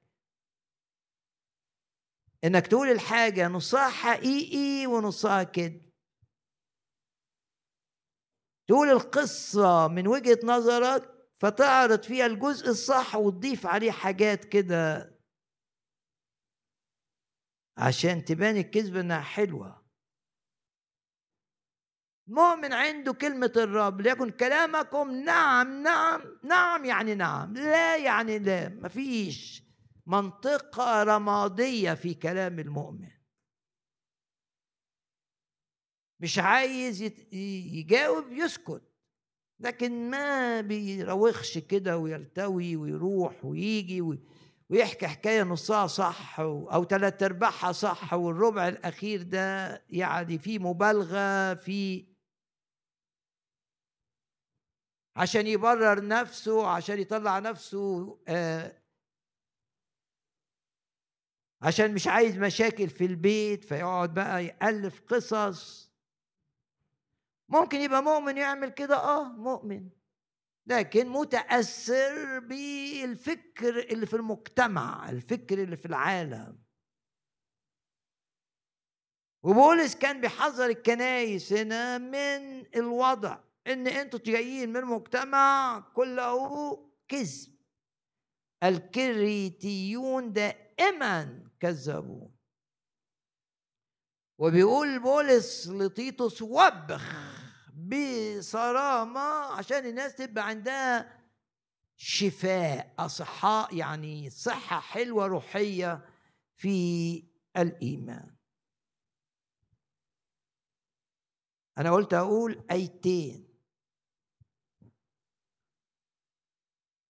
إنك تقول الحاجة نصها حقيقي ونصها كذب. تقول القصة من وجهة نظرك فتعرض فيها الجزء الصح وتضيف عليه حاجات كده عشان تبان الكذبة إنها حلوة. مؤمن عنده كلمة الرب ليكن كلامكم نعم نعم نعم يعني نعم لا يعني لا مفيش. منطقة رمادية في كلام المؤمن. مش عايز يجاوب يسكت. لكن ما بيروخش كده ويلتوي ويروح ويجي ويحكي حكاية نصها صح أو ثلاث أرباعها صح والربع الأخير ده يعني في مبالغة في عشان يبرر نفسه عشان يطلع نفسه آه عشان مش عايز مشاكل في البيت فيقعد بقى يألف قصص. ممكن يبقى مؤمن يعمل كده آه مؤمن. لكن متأثر بالفكر اللي في المجتمع الفكر اللي في العالم. وبولس كان بيحذر الكنايس هنا من الوضع إن أنتوا جايين من مجتمع كله كذب. الكريتيون دائما كذبون وبيقول بولس لطيطس وبخ بصرامة عشان الناس تبقى عندها شفاء أصحاء يعني صحة حلوة روحية في الإيمان. أنا قلت أقول أيتين.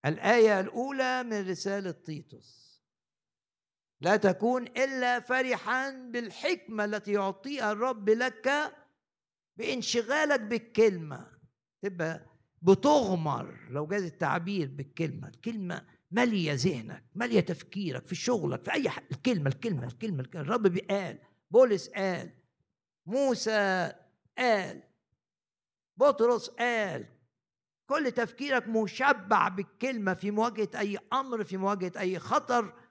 الآية الأولى من رسالة تيتوس. لا تكون إلا فرحا بالحكمة التي يعطيها الرب لك بانشغالك بالكلمة. تبقى بتغمر لو جاز التعبير بالكلمة. الكلمة مالية ذهنك مالية تفكيرك في شغلك في أي حاجة الكلمة الكلمة الكلمة, الكلمة. الرب قال بولس قال موسى قال بطرس قال كل تفكيرك مشبع بالكلمة في مواجهة أي أمر في مواجهة أي خطر.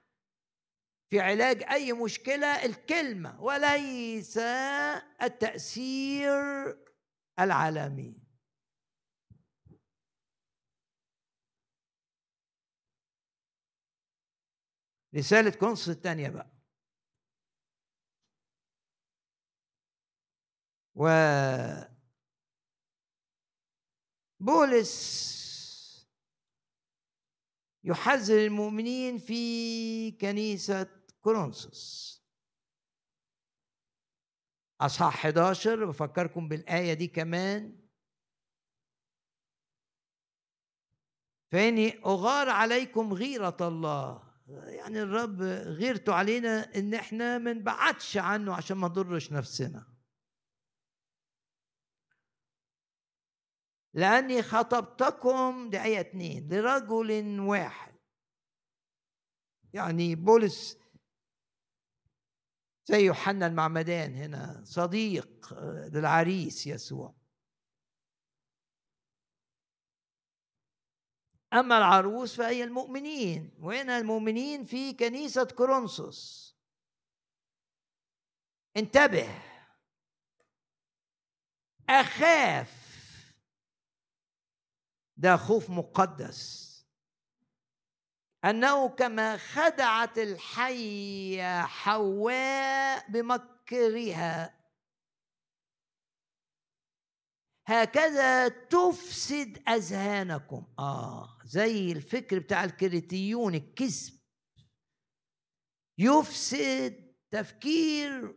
في علاج أي مشكلة الكلمة وليس التأثير العالمي. رسالة كونس الثانية بقى. و بولس يحذر المؤمنين في كنيسة كورنثوس. أصحاح 11 بفكركم بالآية دي كمان. فإني أغار عليكم غيرة الله. يعني الرب غيرته علينا إن إحنا ما نبعدش عنه عشان ما نضرش نفسنا. لأني خطبتكم دي آية اتنين لرجل واحد. يعني بولس زي يوحنا المعمدان هنا صديق للعريس يسوع. أما العروس فهي المؤمنين. وهنا المؤمنين؟ في كنيسة كورنثوس. انتبه. أخاف. ده خوف مقدس. أنه كما خدعت الحيه حواء بمكرها. هكذا تفسد أذهانكم. آه زي الفكر بتاع الكريتيون الكذب. يفسد تفكير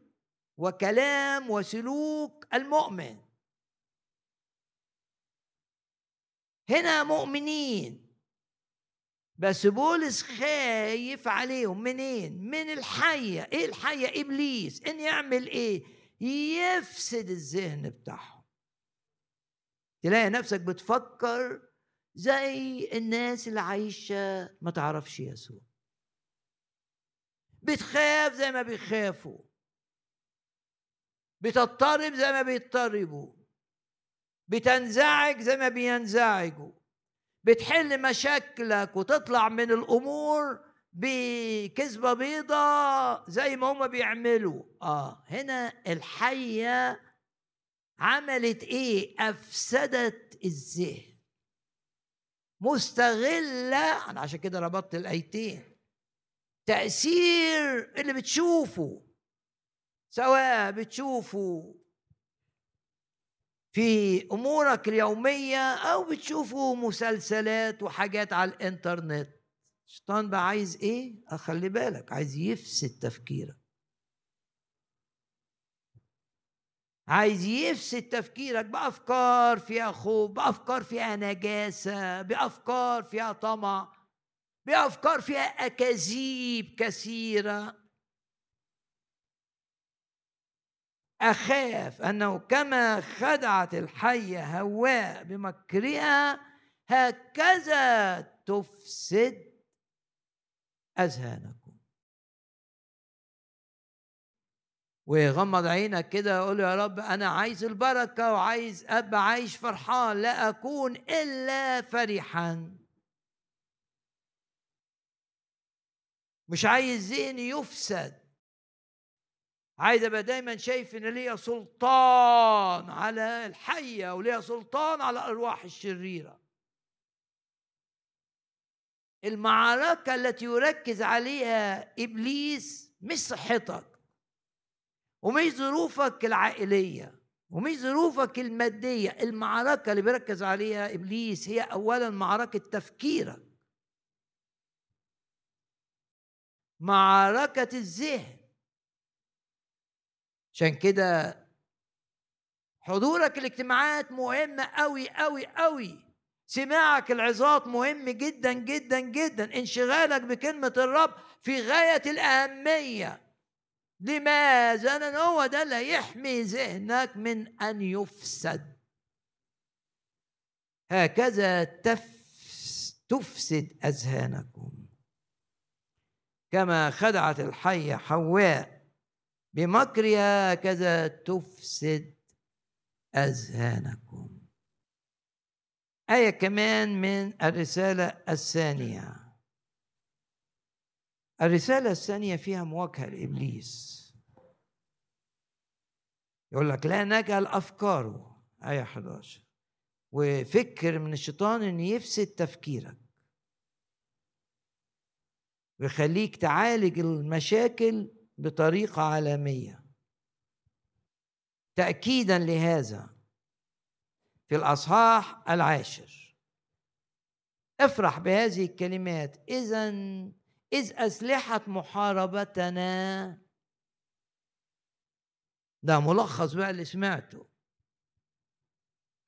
وكلام وسلوك المؤمن. هنا مؤمنين. بس بولس خايف عليهم. منين؟ من الحية. إيه الحية؟ إبليس. إن يعمل إيه؟ يفسد الذهن بتاعهم. تلاقي نفسك بتفكر زي الناس اللي عايشة ما تعرفش يسوع. بتخاف زي ما بيخافوا. بتضطرب زي ما بيضطربوا. بتنزعج زي ما بينزعجوا. بتحل مشاكلك وتطلع من الأمور بكذبة بيضة زي ما هما بيعملوا. آه هنا الحية عملت إيه؟ أفسدت الذهن. مستغلة أنا عشان كده ربطت الآيتين. تأثير اللي بتشوفه سواء بتشوفه في أمورك اليومية أو بتشوفوا مسلسلات وحاجات على الإنترنت. الشيطان بقى عايز إيه؟ أخلي بالك عايز يفسد تفكيرك. عايز يفسد تفكيرك بأفكار فيها خوف بأفكار فيها نجاسة بأفكار فيها طمع بأفكار فيها أكاذيب كثيرة. أخاف أنه كما خدعت الحية هواء بمكرها هكذا تفسد أذهانكم. وغمض عينك كده وقول يا رب أنا عايز البركة وعايز أبقى عايش فرحان لا أكون إلا فرحا. مش عايز ذهني يفسد. عايز أبقى دايما شايف إن ليا سلطان على الحية وليا سلطان على الارواح الشريرة. المعركة التي يركز عليها إبليس مش صحتك ومش ظروفك العائلية ومش ظروفك المادية المعركة اللي بيركز عليها إبليس هي اولا معركة تفكيرك. معركة الذهن. عشان كده حضورك الاجتماعات مهمة قوي قوي قوي سماعك العظات مهم جدا جدا جدا. انشغالك بكلمة الرب في غاية الأهمية. لماذا؟ لأن هو ده اللي يحمي ذهنك من أن يفسد. هكذا تفسد أذهانكم. كما خدعت الحية حواء بمكرها هكذا تفسد أذهانكم. آية كمان من الرسالة الثانية. الرسالة الثانية فيها مواجهة لإبليس. يقول لك لا نجعل أفكاره آية 11 وفكر من الشيطان إن يفسد تفكيرك. ويخليك تعالج المشاكل بطريقة عالمية. تاكيدا لهذا في الأصحاح العاشر. افرح بهذه الكلمات. اذا إذ اسلحه محاربتنا. ده ملخص بقى اللي سمعته.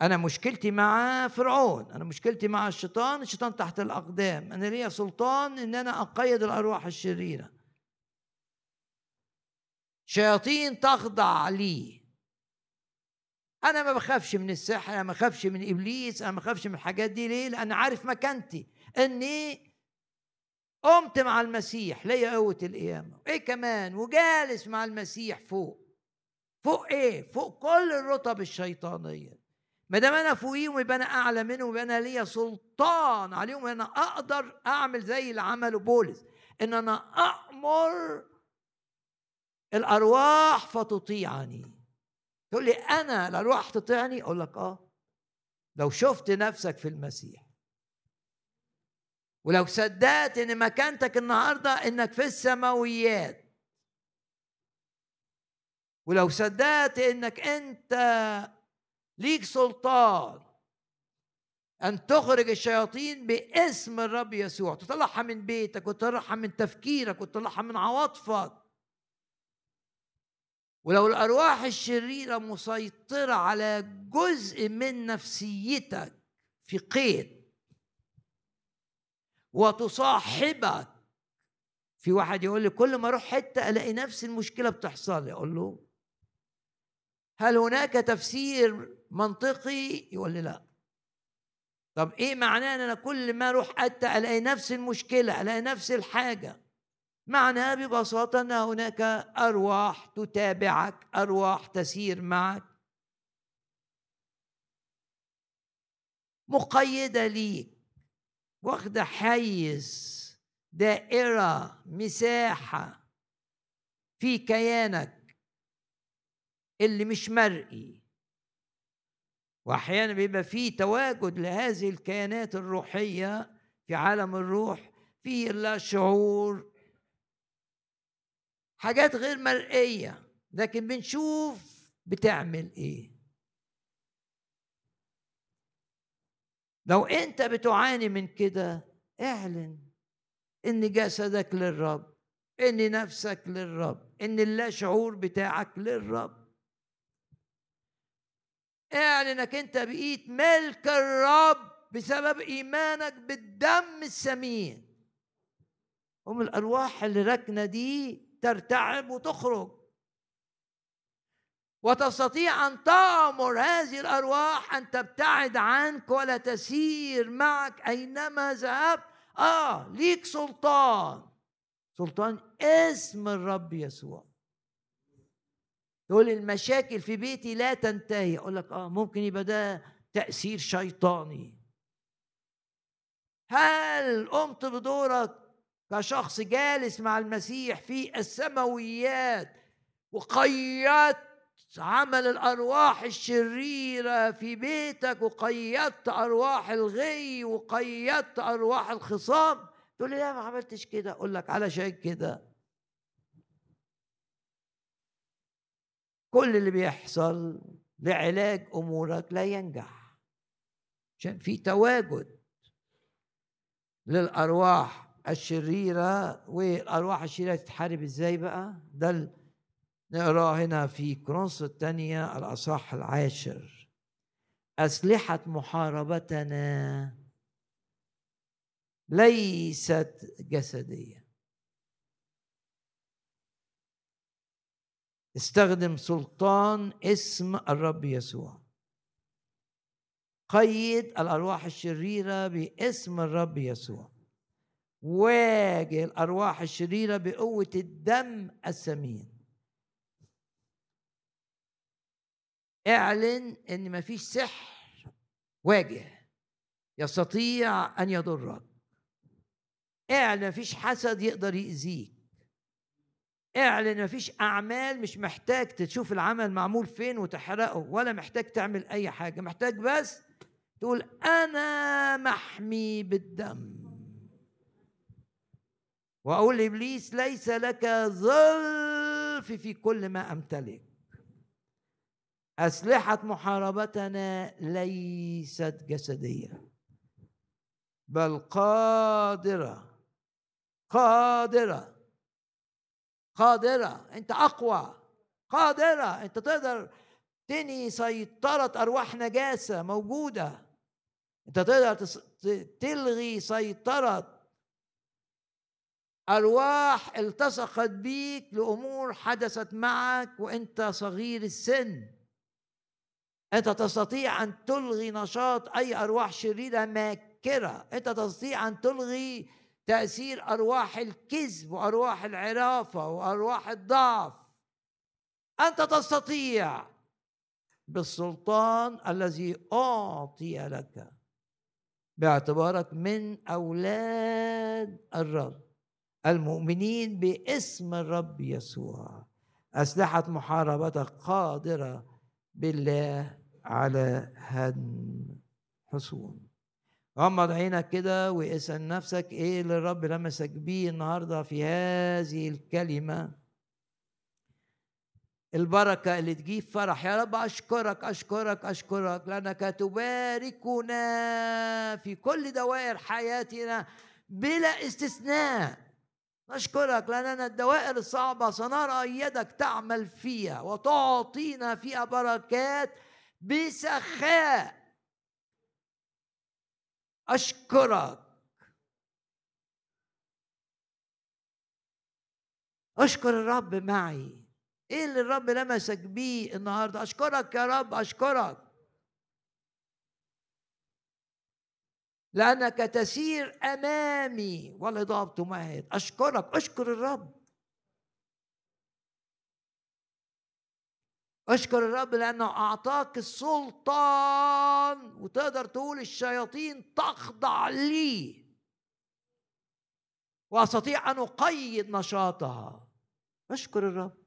أنا مشكلتي مع فرعون أنا مشكلتي مع الشيطان الشيطان تحت الأقدام. أنا ليا سلطان إن أنا أقيد الأرواح الشريرة. شياطين تخضع لي. أنا ما بخافش من السحر أنا ما بخافش من إبليس أنا ما بخافش من الحاجات دي. ليه؟ لأن عارف مكانتي. إني قمت مع المسيح ليا قوه القيامة. إيه كمان؟ وجالس مع المسيح فوق. فوق إيه؟ فوق كل الرتب الشيطانية. ما دام أنا فوقيهم يبقى أنا أعلى منهم يبقى أنا ليا سلطان عليهم أنا أقدر أعمل زي اللي عمله بولس. إن أنا أمر الأرواح فتطيعني. تقول لي أنا الأرواح تطيعني؟ أقول لك آه. لو شفت نفسك في المسيح. ولو صدقت إن مكانتك النهارده إنك في السماويات. ولو صدقت إنك أنت ليك سلطان. أن تخرج الشياطين باسم الرب يسوع. تطلعها من بيتك وتطلعها من تفكيرك وتطلعها من عواطفك. ولو الأرواح الشريرة مسيطرة على جزء من نفسيتك في قيد وتصاحبك في واحد يقول لي كل ما أروح حتة ألاقي نفس المشكلة بتحصل لي أقول له هل هناك تفسير منطقي؟ يقول لي لا. طب إيه معناه إن أنا كل ما أروح حتة ألاقي نفس المشكلة ألاقي نفس الحاجة؟ معناه ببساطة أن هناك أرواح تتابعك أرواح تسير معك. مقيدة ليك واخدة حيز دائرة مساحة في كيانك اللي مش مرئي. واحيانا بيبقى في تواجد لهذه الكيانات الروحية في عالم الروح في لا شعور حاجات غير مرئية لكن بنشوف بتعمل إيه. لو أنت بتعاني من كده اعلن إن جسدك للرب إن نفسك للرب إن اللا شعور بتاعك للرب. اعلن انك أنت بقيت ملك الرب بسبب إيمانك بالدم الثمين هم الأرواح اللي ركنه دي ترتعب وتخرج. وتستطيع أن تأمر هذه الأرواح أن تبتعد عنك ولا تسير معك أينما ذهبت. آه ليك سلطان. سلطان اسم الرب يسوع. تقول المشاكل في بيتي لا تنتهي. أقول لك آه ممكن يبقى ده تأثير شيطاني. هل قمت بدورك؟ كشخص جالس مع المسيح في السماويات وقيدت عمل الأرواح الشريرة في بيتك وقيدت أرواح الغي وقيدت أرواح الخصام. تقول لي لا ما عملتش كده. أقول لك علشان كده. كل اللي بيحصل لعلاج أمورك لا ينجح. عشان في تواجد للأرواح الشريرة والارواح الشريرة تتحارب إزاي بقى؟ ده نقراه هنا في كرونس الثانية الأصح العاشر. أسلحة محاربتنا ليست جسدية. استخدم سلطان اسم الرب يسوع. قيد الأرواح الشريرة باسم الرب يسوع. واجه الأرواح الشريرة بقوة الدم الثمين اعلن إن مفيش سحر واجه يستطيع أن يضرك. اعلن مفيش حسد يقدر يأذيك. اعلن مفيش أعمال مش محتاج تشوف العمل معمول فين وتحرقه ولا محتاج تعمل أي حاجة. محتاج بس تقول أنا محمي بالدم. وأقول لإبليس ليس لك ظلف في كل ما أمتلك. أسلحة محاربتنا ليست جسدية بل قادرة قادرة قادرة. أنت أقوى قادرة. أنت تقدر تنهي سيطرة أرواح نجاسة موجودة. أنت تقدر تلغي سيطرة أرواح التصقت بيك لأمور حدثت معك وأنت صغير السن. أنت تستطيع أن تلغي نشاط أي أرواح شريرة ماكرة. أنت تستطيع أن تلغي تأثير أرواح الكذب وأرواح العرافة وأرواح الضعف. أنت تستطيع بالسلطان الذي أعطي لك باعتبارك من أولاد الرب. المؤمنين باسم الرب يسوع. أسلحة محاربتك قادرة بالله على هدم حصون. غمض عينك كده واسأل نفسك إيه اللي الرب لمسك بيه النهارده في هذه الكلمة. البركة اللي تجيب فرح. يا رب أشكرك أشكرك أشكرك. لأنك تباركنا في كل دوائر حياتنا بلا استثناء. نشكرك لأننا الدوائر الصعبة سنرى يدك تعمل فيها وتعطينا فيها بركات بسخاء. أشكرك. أشكر الرب معي. إيه اللي الرب لمسك بيه النهاردة؟ أشكرك يا رب أشكرك. لأنك تسير أمامي. والهضاب تمهد أشكرك. أشكر الرب. أشكر الرب لأنه أعطاك السلطان. وتقدر تقول الشياطين تخضع لي. وأستطيع أن أقيد نشاطها. أشكر الرب.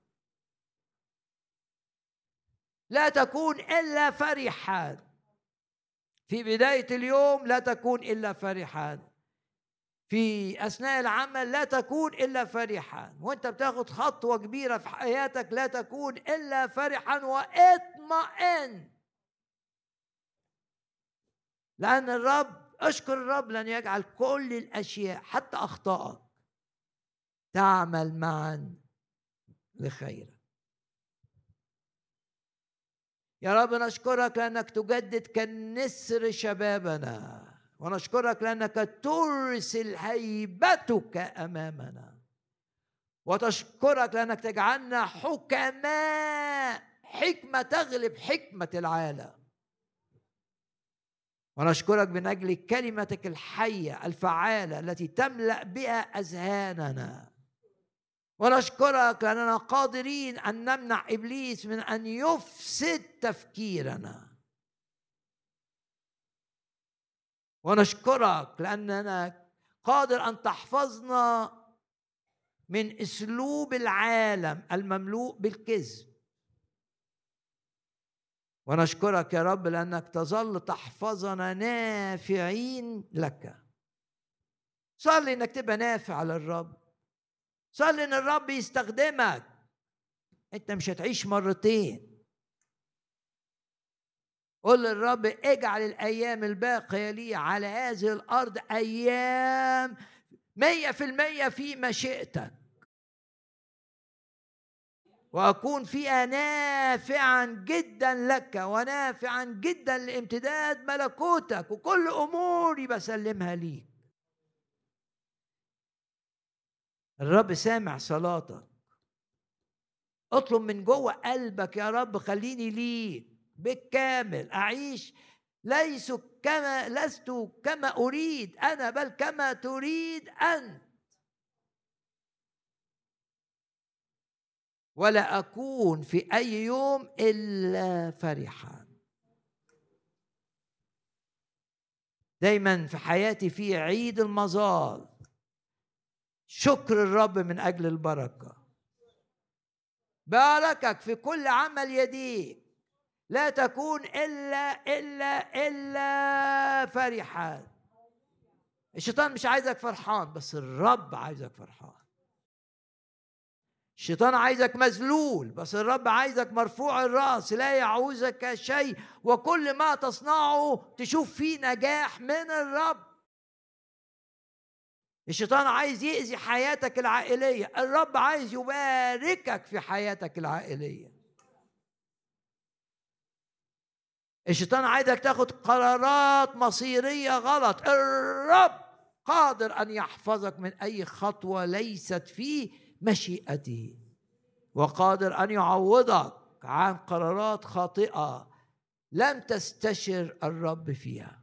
لا تكون إلا فرحا. في بداية اليوم لا تكون إلا فرحا في أثناء العمل لا تكون إلا فرحا وأنت بتاخد خطوة كبيرة في حياتك لا تكون إلا فرحا واطمئن. لأن الرب أشكر الرب لن يجعل كل الأشياء حتى أخطائك تعمل معا لخيرك. يا رب نشكرك لأنك تجدد كالنسر شبابنا ونشكرك لأنك ترسل هيبتك أمامنا وتشكرك لأنك تجعلنا حكماء حكمة تغلب حكمة العالم. ونشكرك من أجل كلمتك الحية الفعالة التي تملأ بها أذهاننا. ونشكرك لأننا قادرين أن نمنع إبليس من أن يفسد تفكيرنا. ونشكرك لأننا قادر أن تحفظنا من أسلوب العالم المملوء بالكذب. ونشكرك يا رب لأنك تظل تحفظنا نافعين لك. صلي إنك تبقى نافع للرب. صلي ان الرب يستخدمك. انت مش هتعيش مرتين. قل للرب اجعل الأيام الباقية لي على هذه الأرض أيام مية في المية في مشيئتك وأكون فيها نافعا جدا لك ونافعا جدا لامتداد ملكوتك. وكل أموري بسلمها ليك. الرب سامع صلاتك. اطلب من جوه قلبك يا رب خليني ليك بالكامل. أعيش ليس كما لست كما أريد أنا بل كما تريد أنت. ولا أكون في أي يوم إلا فرحا. دايما في حياتي في عيد المظال شكر الرب من أجل البركة. باركك في كل عمل يديك. لا تكون إلا إلا إلا فرحان الشيطان مش عايزك فرحان بس الرب عايزك فرحان. الشيطان عايزك مذلول بس الرب عايزك مرفوع الرأس لا يعوزك شيء. وكل ما تصنعه تشوف فيه نجاح من الرب. الشيطان عايز يأذي حياتك العائلية الرب عايز يباركك في حياتك العائلية. الشيطان عايزك تاخد قرارات مصيرية غلط الرب قادر أن يحفظك من أي خطوة ليست في مشيئته وقادر أن يعوضك عن قرارات خاطئة لم تستشر الرب فيها.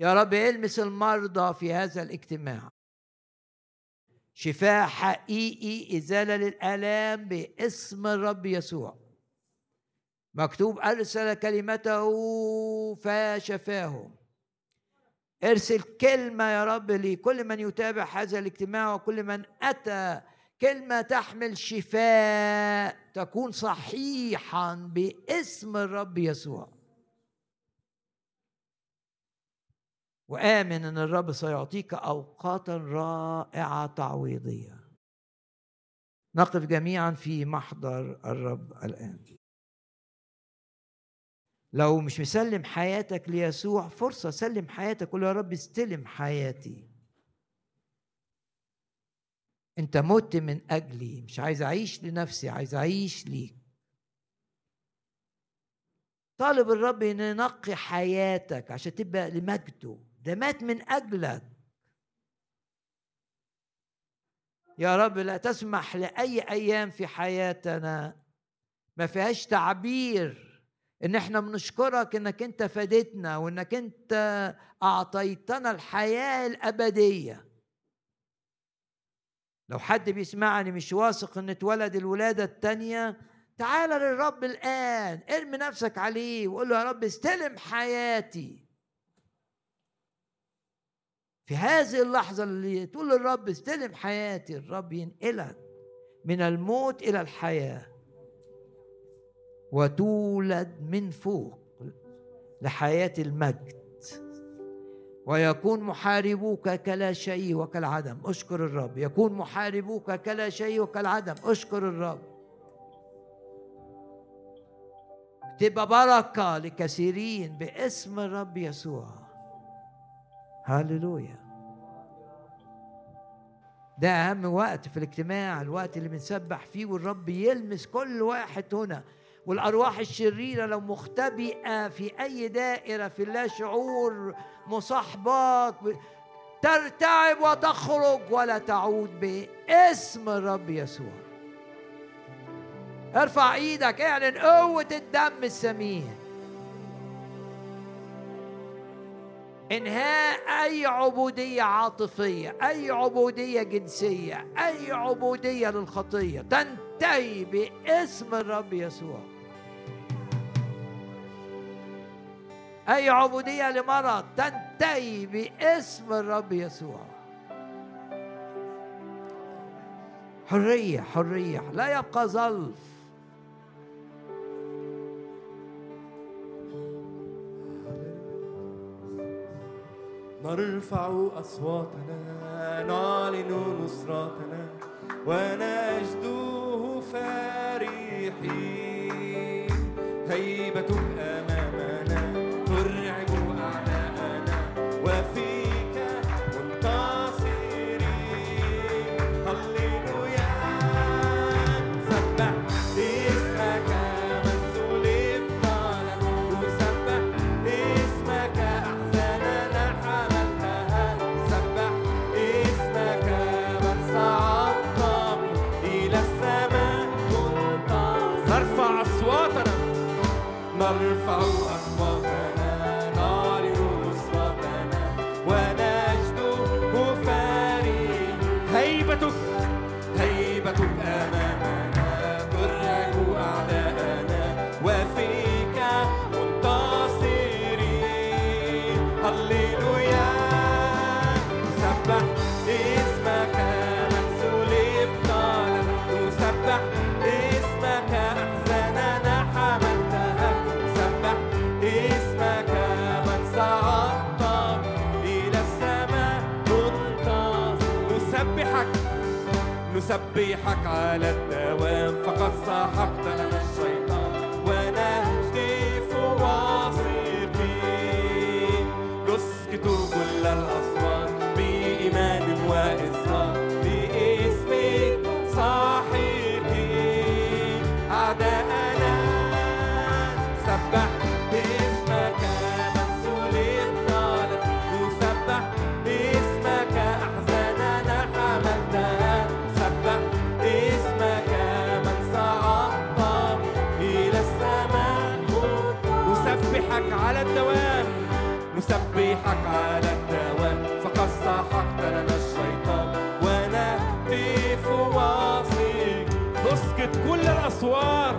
يا رب المس المرضى في هذا الاجتماع. شفاء حقيقي إزالة للآلام باسم الرب يسوع. مكتوب أرسل كلمته فشفاهم ارسل كلمة يا رب لكل من يتابع هذا الاجتماع وكل من أتى. كلمة تحمل شفاء تكون صحيحا باسم الرب يسوع. وآمن أن الرب سيعطيك أوقاتا رائعة تعويضية. نقف جميعا في محضر الرب الآن. لو مش مسلم حياتك ليسوع فرصة سلم حياتك قول يا رب استلم حياتي. أنت مت من أجلي مش عايز أعيش لنفسي عايز أعيش ليك. طالب الرب إن ينقي حياتك عشان تبقى لمجده. ده مات من أجلك. يا رب لا تسمح لأي أيام في حياتنا ما فيهاش تعبير إن إحنا بنشكرك إنك أنت فادتنا وإنك أنت أعطيتنا الحياة الأبدية. لو حد بيسمعني مش واثق إن اتولد الولادة الثانية تعال للرب الآن ارمي نفسك عليه وقول له يا رب استلم حياتي. في هذه اللحظة اللي تقول للرب استلم حياتي الرب ينقلك من الموت إلى الحياة. وتولد من فوق لحياة المجد. ويكون محاربوك كلا شيء وكالعدم. اشكر الرب. يكون محاربوك كلا شيء وكالعدم. اشكر الرب. تبقى بركة لكثيرين باسم الرب يسوع. هللويا. ده أهم وقت في الاجتماع الوقت اللي بنسبح فيه والرب يلمس كل واحد هنا. والأرواح الشريرة لو مختبئة في أي دائرة في اللا شعور مصاحبات ترتعب وتخرج ولا تعود باسم الرب يسوع. ارفع إيدك اعلن قوة الدم السمين. إنهاء أي عبودية عاطفية أي عبودية جنسية أي عبودية للخطية تنتهي باسم الرب يسوع. أي عبودية لمرض تنتهي باسم الرب يسوع. حرية حرية لا يبقى ظلف. نرفع أصواتنا نعلن نصرتنا ونجده فرحين هيبتك نسبحك على الدوام فقد سحقت نسبحك على الدوام. نسبحك على الدوام. فقد سحقت لنا الشيطان. ونهتف واثق نسكت كل الأسوار.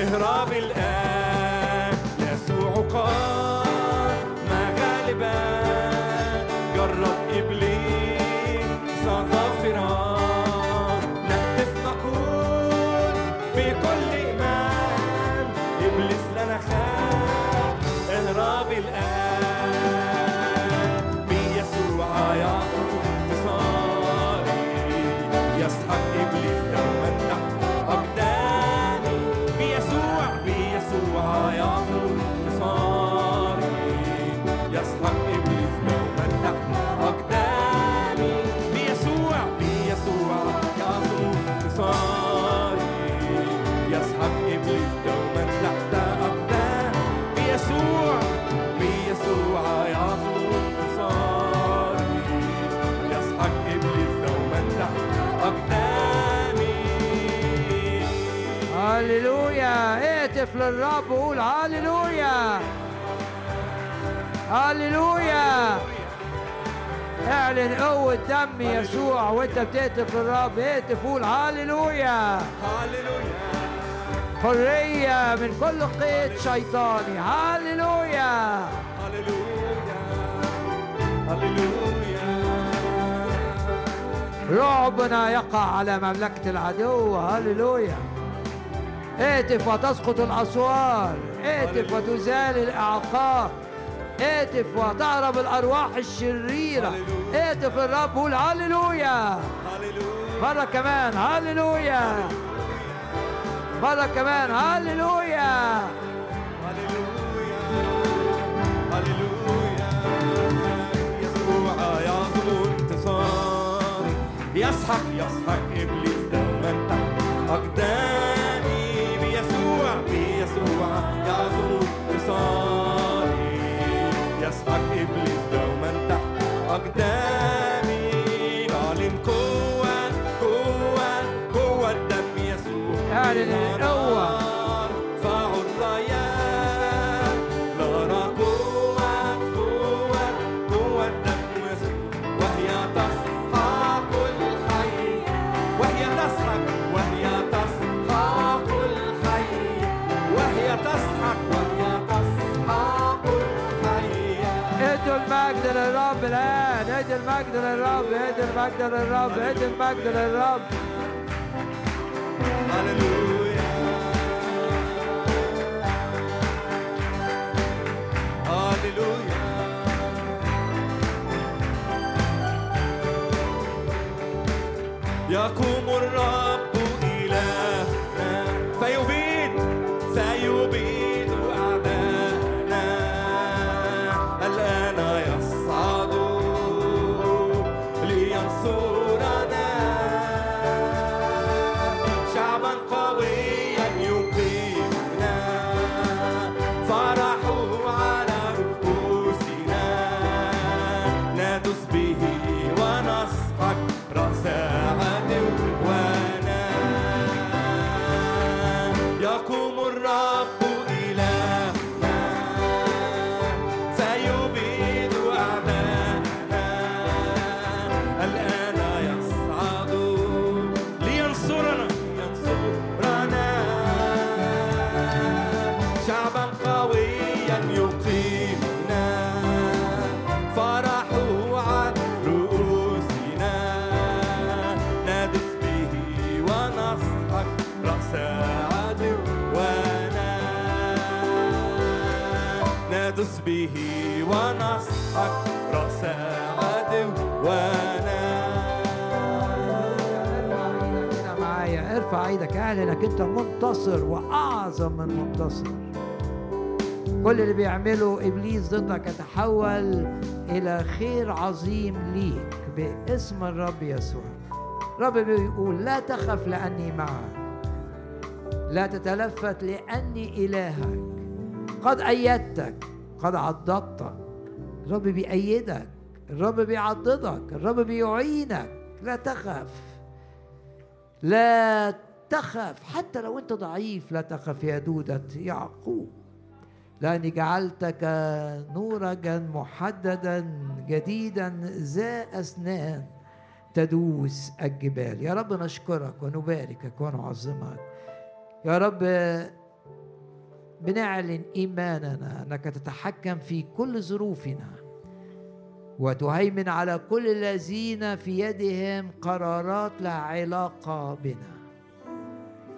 Tehran. هتهتف للرب وقول هللويا هللويا اعلن قوة دم يسوع وانت بتهتف للرب. اهتف قول هللويا هللويا حرية من كل قيد شيطاني. هللويا هللويا هللويا رعبنا يقع على مملكة العدو. هللويا اهتف وتسقط الأسوار اهتف وتزال الأعقاب اهتف وتهرب الأرواح الشريرة اهتف الرب قول هللويا مرة كمان هللويا مرة كمان هللويا يسحق يسحق إبليس دمك تحت أقدام song. المجد للرب ادي المجد للرب ادي المجد للرب هللويا هللويا يقوم الرب اعلن انك أنت منتصر وأعظم من منتصر كل اللي بيعمله إبليس ضدك يتحول إلى خير عظيم ليك باسم الرب يسوع. الرب بيقول لا تخف لأني معك. لا تتلفت لأني إلهك. قد أيدتك قد عضدتك. الرب بيأيدك الرب بيعضدك الرب بيعينك. لا تخف. لا تخف حتى لو أنت ضعيف لا تخف يا دودة يعقوب لأني جعلتك نورجا محددا جديدا ذا أسنان تدوس الجبال. يا رب نشكرك ونباركك ونعظمك. يا رب بنعلن إيماننا أنك تتحكم في كل ظروفنا وتهيمن على كل الذين في يدهم قرارات لا علاقة بنا.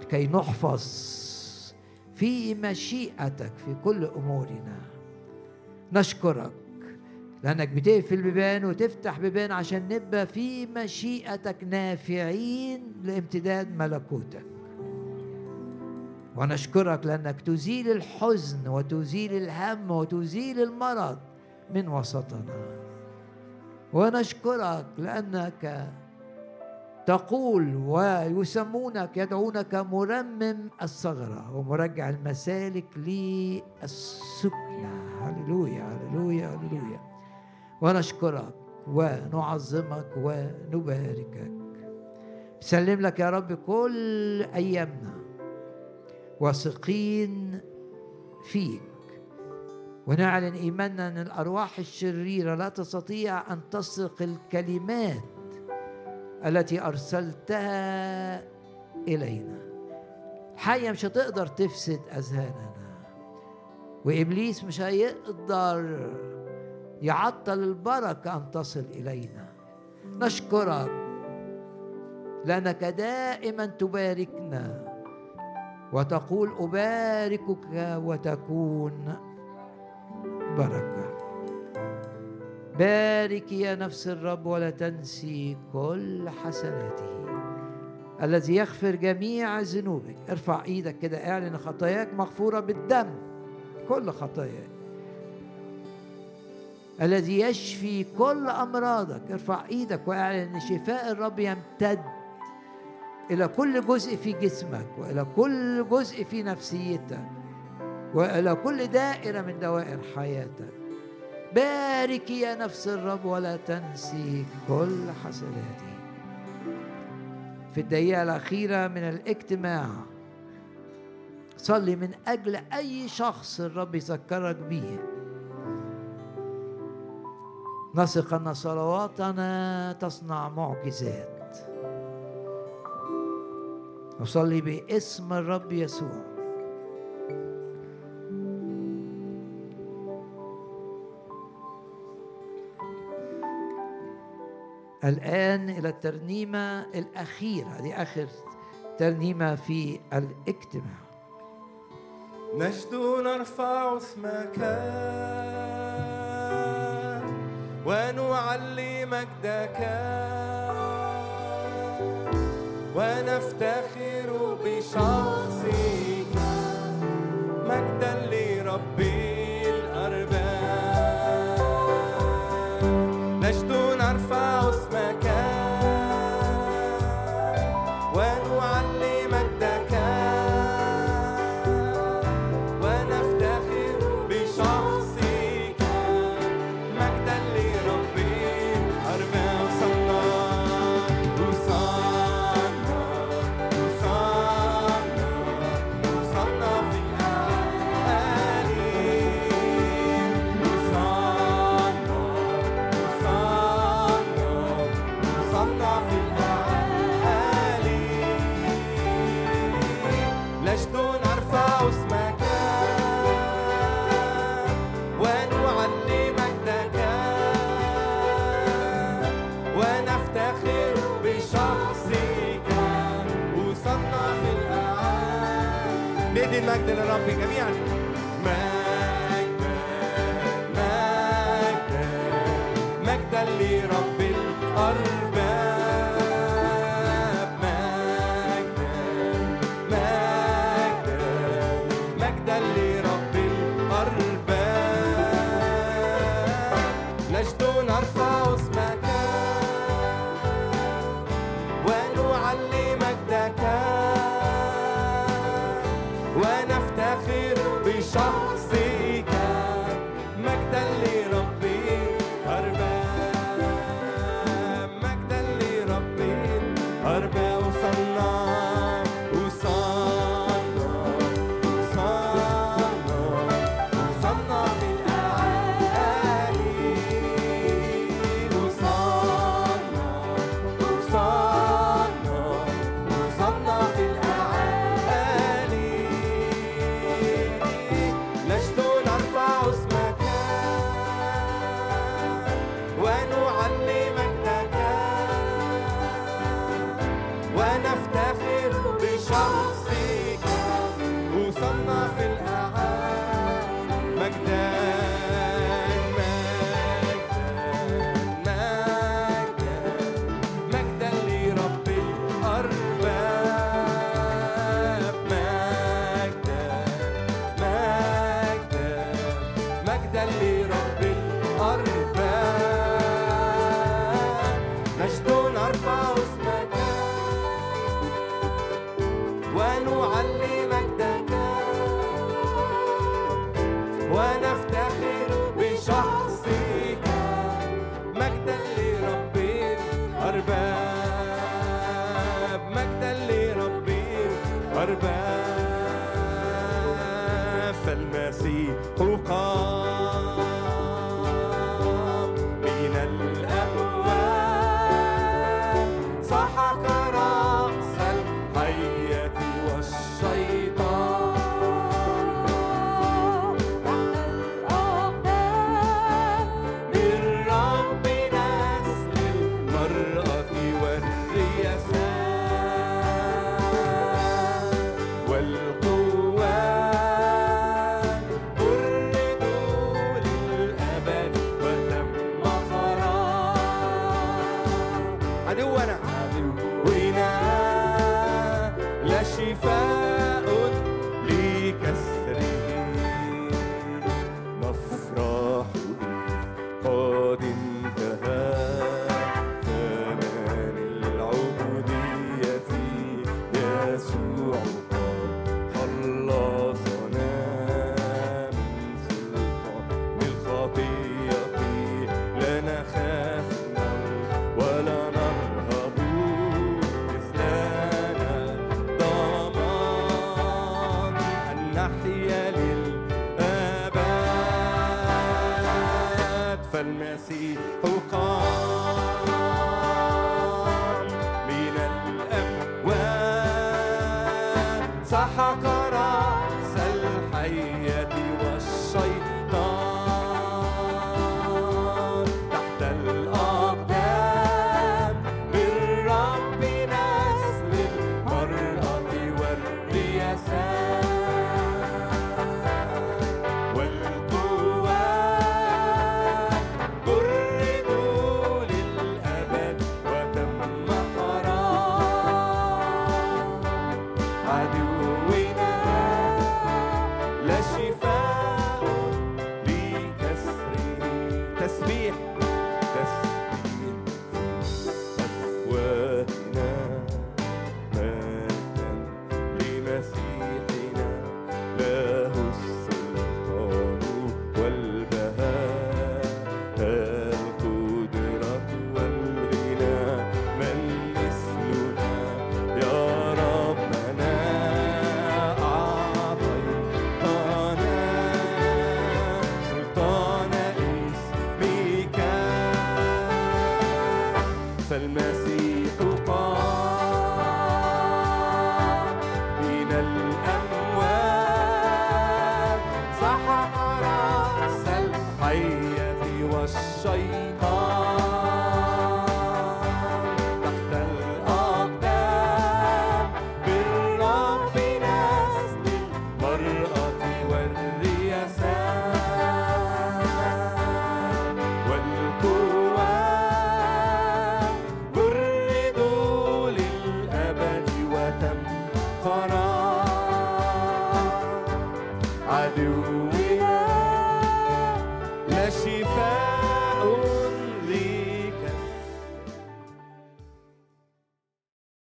كي نحفظ في مشيئتك في كل أمورنا. نشكرك لأنك بتقفل بيبان وتفتح بيبان عشان نبقى في مشيئتك نافعين لامتداد ملكوتك. ونشكرك لأنك تزيل الحزن وتزيل الهم وتزيل المرض من وسطنا. ونشكرك لأنك تقول ويسمونك يدعونك مرمم الثغرة ومرجع المسالك للسكنة هللويا هللويا هللويا. ونشكرك ونعظمك ونباركك. سلم لك يا رب كل أيامنا واثقين فيك. ونعلن إيماننا أن الأرواح الشريرة لا تستطيع أن تسرق الكلمات التي أرسلتها إلينا. الحيه مش هتقدر تفسد أذهاننا. وإبليس مش هيقدر يعطل البركة أن تصل إلينا. نشكرك لأنك دائما تباركنا وتقول أباركك وتكون بركة. بارك يا نفس الرب ولا تنسي كل حسناته. الذي يغفر جميع ذنوبك. ارفع إيدك كده اعلن خطاياك مغفورة بالدم. كل خطاياك. الذي يشفي كل أمراضك. ارفع إيدك واعلن إن شفاء الرب يمتد إلى كل جزء في جسمك وإلى كل جزء في نفسيتك وإلى كل دائرة من دوائر حياتك. باركي يا نفس الرب ولا تنسي كل حسناته في الدقيقة الأخيرة من الاجتماع صلي من أجل أي شخص الرب يذكرك به. نثق أن صلواتنا تصنع معجزات. نصلي باسم الرب يسوع. الآن إلى الترنيمة الأخيرة. دي آخر ترنيمة في الاجتماع. نجد نرفع اسمك ونعلي مجدك ونفتخر بشخصك مجدا لربي la via, vieni.